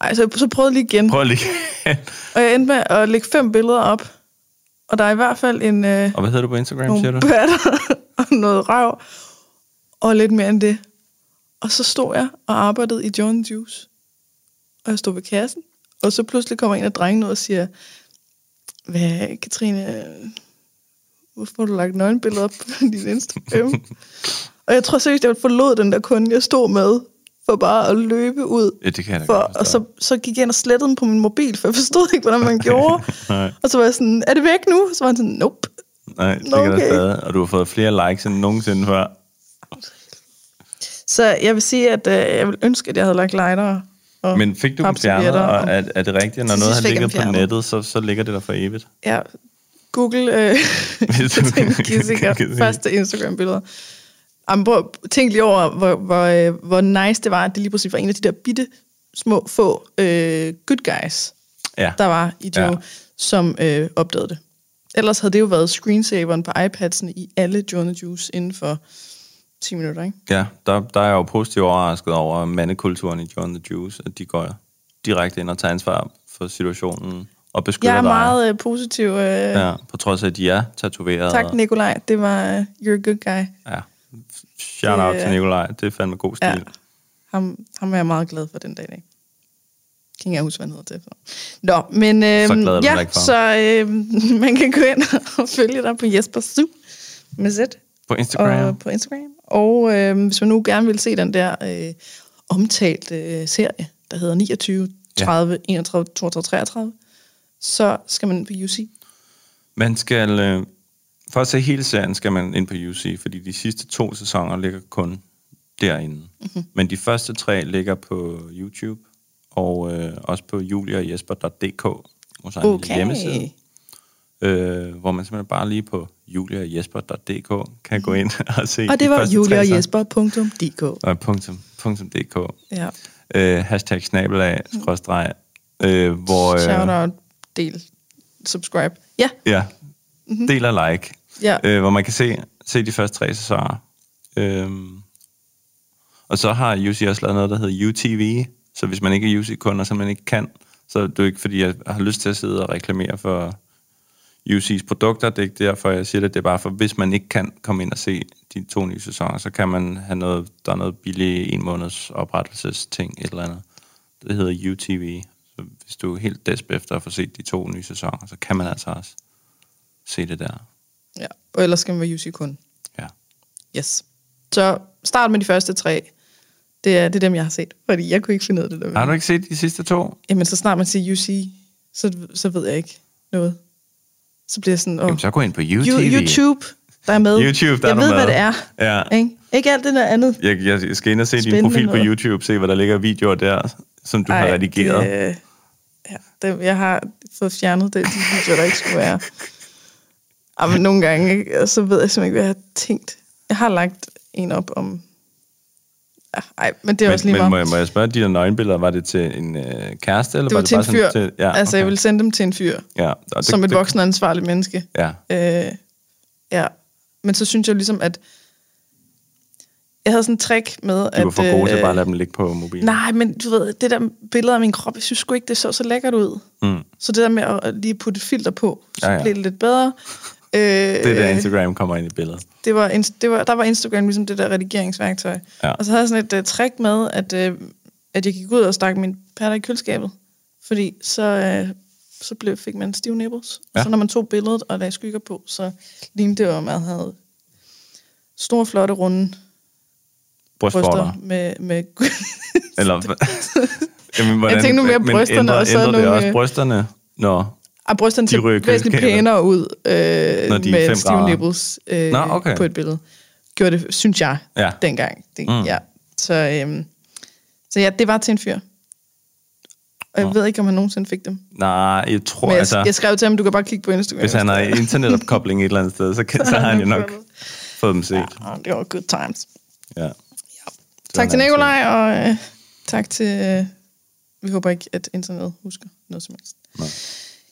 Ej, så, så prøvede lige igen. Prøv lige. Og jeg endte med at lægge fem billeder op. Og der er i hvert fald en, øh, Og hvad hedder du på Instagram, siger nogle du? patter og noget røv. Og lidt mere end det. Og så stod jeg og arbejdede i John Juice. Og jeg stod ved kassen. Og så pludselig kommer en af drengene ud og siger, hvad, Katrine, hvorfor har du lagt nøgenbilleder op på din Instagram? Og jeg tror seriøst, jeg forlod den der kunde, jeg stod med, for bare at løbe ud. Ja, det kan jeg da For, godt og så, så gik jeg ind og slettede den på min mobil, for jeg forstod ikke, hvordan man gjorde. Nej, og så var jeg sådan, er det væk nu? Så var han sådan, nope. nej, det Nå, kan okay. stadig. Og du har fået flere likes end nogensinde før. Så jeg vil sige, at øh, jeg vil ønske, at jeg havde lagt lighter. Og Men fik du dem fjernet, og er, er det rigtigt, når noget har ligget på nettet, så, så ligger det der for evigt? Ja, Google øh, Katrine Gissiker. første Instagram-billeder. Jamen, tænk lige over, hvor, hvor, øh, hvor nice det var, at det lige præcis var en af de der bitte små få øh, good guys, Ja. der var i Joe, Ja. som øh, opdagede det. Ellers havde det jo været screensaveren på iPadsen i alle Jonah Juice inden for 10 minutter, ikke? Ja, der, der er jeg jo positivt overrasket over mandekulturen i John the Juice, at de går direkte ind og tager ansvar for situationen og beskytter Jeg er dig. meget øh, positiv. Øh, ja. Ja, på trods af, at de er tatoveret. Tak, Nikolaj. Det var... Øh, you're a good guy. Ja. Shout out Det- til Nikolaj. Det er fandme god stil. Ja. Ham, ham er jeg meget glad for den dag i dag. Kan ikke huske, hvad han hedder til. Nå, men øh, Så heller ja, så øh, man kan gå ind og følge dig på Jesper Su med Z På Instagram. og på Instagram. Og øh, hvis man nu gerne vil se den der øh, omtalte øh, serie, der hedder 29, 30, ja. 31, 32, 33, så skal man på UC. Man skal... Øh, for at se hele serien, skal man ind på UC, fordi de sidste to sæsoner ligger kun derinde. Mhm. Mm-hmm. Men de første tre ligger på YouTube, og øh, også på juliajesper.dk, vores egen Okay. hjemmeside. øh, hvor man simpelthen bare lige på juliajesper.dk kan gå ind og se Og det de var juliajesper.dk. Og punktum, punktum .dk. Ja. Øh, hashtag snabelag, skråstreg, øh, hvor... Øh, Shout out, del, subscribe. Ja, Ja, mm-hmm. del og like. Ja. Øh, hvor man kan se, se de første tre sæsoner. Øhm, og så har UC også lavet noget, der hedder UTV. Så hvis man ikke er UC-kunder, så man ikke kan, så er det jo ikke, fordi jeg har lyst til at sidde og reklamere for UC's produkter. Det er ikke derfor, jeg siger det. Det er bare for, hvis man ikke kan komme ind og se de to nye sæsoner, så kan man have noget, der er noget billig en måneds oprettelsesting, et eller andet. Det hedder UTV. Så hvis du er helt desp efter at få set de to nye sæsoner, så kan man altså også se det der. ja. Og ellers skal man være UC kun. Ja. Yes. Så start med de første tre. Det er, det er dem, jeg har set. Fordi jeg kunne ikke finde ud af det der. Har du ikke set de sidste to? Jamen, så snart man siger UC, så, så ved jeg ikke noget. Så bliver jeg sådan, åh, Jamen, så gå ind på UTV. You- YouTube, der er med. YouTube, der jeg er ved, med. hvad det er. Ja. Ikke, ikke alt det der andet. Jeg, jeg skal ind og se din profil på noget. YouTube, se hvad der ligger videoer der, som du Ej, har redigeret. Det, ja, det, jeg har fået fjernet det, de videoer, der ikke skulle være. Ej, men nogle gange, ikke? Så ved jeg simpelthen ikke, hvad jeg har tænkt. Jeg har lagt en op om... Ej, men det er også men, lige men meget. må, jeg, må jeg spørge, de der nøgenbilleder, var det til en øh, kæreste? Eller Det var til en bare fyr. sådan ja, altså, okay. jeg ville sende dem til en fyr. ja, og det, som et det, voksen ansvarligt menneske. Ja, Øh, ja. Men så synes jeg ligesom, at... Jeg havde sådan en trick med, at... var for gode til øh, bare at lade dem ligge på mobilen. Nej, men du ved, det der billede af min krop, jeg synes sgu ikke, det så så lækkert ud. Mm. Så det der med at lige putte et filter på, så ja. ja. blev det lidt bedre. Øh, Det er der Instagram kommer ind i billedet. det var, det var, der var Instagram ligesom det der redigeringsværktøj. Ja. Og så havde jeg sådan et uh, trick med, at, uh, at jeg gik ud og stak min patter i køleskabet. Fordi så, uh, så blev, fik man stive nipples. Ja. Så når man tog billedet og lagde skygger på, så lignede det jo, at man havde store, flotte, runde bryster med, med Eller, jamen, hvordan, Jeg tænkte nu mere men brysterne, ændrer, og så ændrer det nogle, også brysterne, når... Og brysterne ser væsentligt pænere ud øh, med fem stive nipples øh, Nå, okay. på et billede. Gjorde det, synes jeg, Ja. dengang. Det, Mm. ja. Så, øhm, så ja, det var til en fyr. Og jeg Nå. ved ikke, om han nogensinde fik dem. Nej, jeg tror Men jeg, altså... jeg skrev til ham, du kan bare kigge på Instagram. Hvis han har internetopkobling et eller andet sted, så, kan, så har han jo nok fået dem set. Ja, det var good times. Ja. Tak til. Nikolaj, og øh, tak til... Øh, vi håber ikke, at internet husker noget som helst. Nej.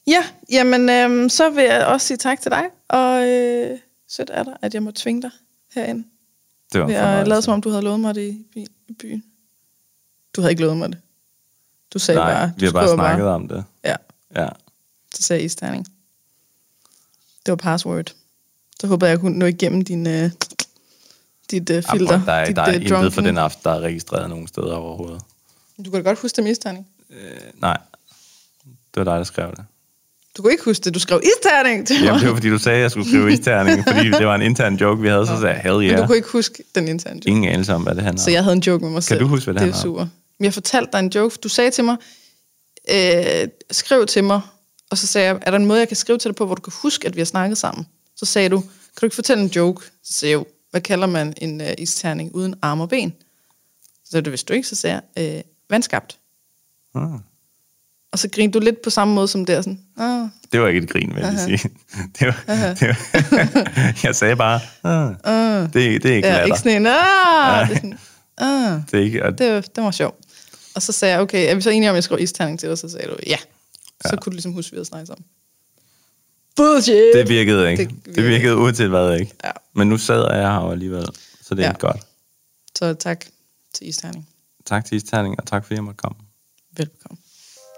Ja, jamen, øh, så vil jeg også sige tak til dig, og øh, sødt er der, at jeg må tvinge dig herind. Det var fornøjelse. lade som om, du havde lovet mig det i, by, i byen. Du havde ikke lovet mig det. Du sagde Nej, bare... vi har du bare snakket om det. Ja, Ja. så sagde jeg isterning. Det var password. Så håber jeg, jeg kunne nå igennem din, øh, dit øh, filter. Jamen, der er, dit, der er øh, intet for den aften, der er registreret nogen steder overhovedet. Du kan da godt huske det med isterning. Øh, nej, det var dig, der skrev det. Du kunne ikke huske det. Du skrev isterning til mig. Jamen, det var fordi, du sagde, at jeg skulle skrive isterning, fordi det var en intern joke, vi havde, så sagde jeg, hell Men du yeah. kunne ikke huske den interne joke. Ingen anelse om, hvad det handler Så jeg havde en joke med mig selv. du huske, hvad det det handler er om? super. Men jeg fortalte dig en joke. Du sagde til mig, øh, skriv til mig. Og så sagde jeg, er der en måde, jeg kan skrive til dig på, hvor du kan huske, at vi har snakket sammen? Så sagde du, kan du ikke fortælle en joke? Så sagde jeg, jo, hvad kalder man en øh, isterning uden arme og ben? Så sagde du, hvis du ikke, så sagde jeg, øh, vandskabt. om. Og så grinede du lidt på samme måde som der, sådan, ah, Det var ikke et grin, vil jeg sige. Det var, det var, jeg sagde bare, ah, det, det er ikke ja, latter. ikke sådan en, ah, det er sådan, ah. Det er ikke, og det, var- det var sjovt. Og så sagde jeg, okay, er vi så enige om, at jeg skriver isterning til dig? Så sagde du, ja. Så Ja. kunne du ligesom huske, at vi havde snakket sammen. Bullshit! det virkede ikke. Det virkede det virkede hvad ikke. Ja. Men nu sad jeg her jo alligevel. Så det er Ja. godt. Så tak til Isterning. Tak til Isterning, og tak fordi jeg måtte komme. Velbekomme.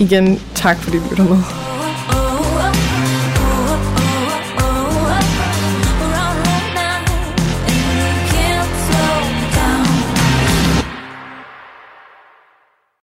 Igen, tak fordi du lytter med.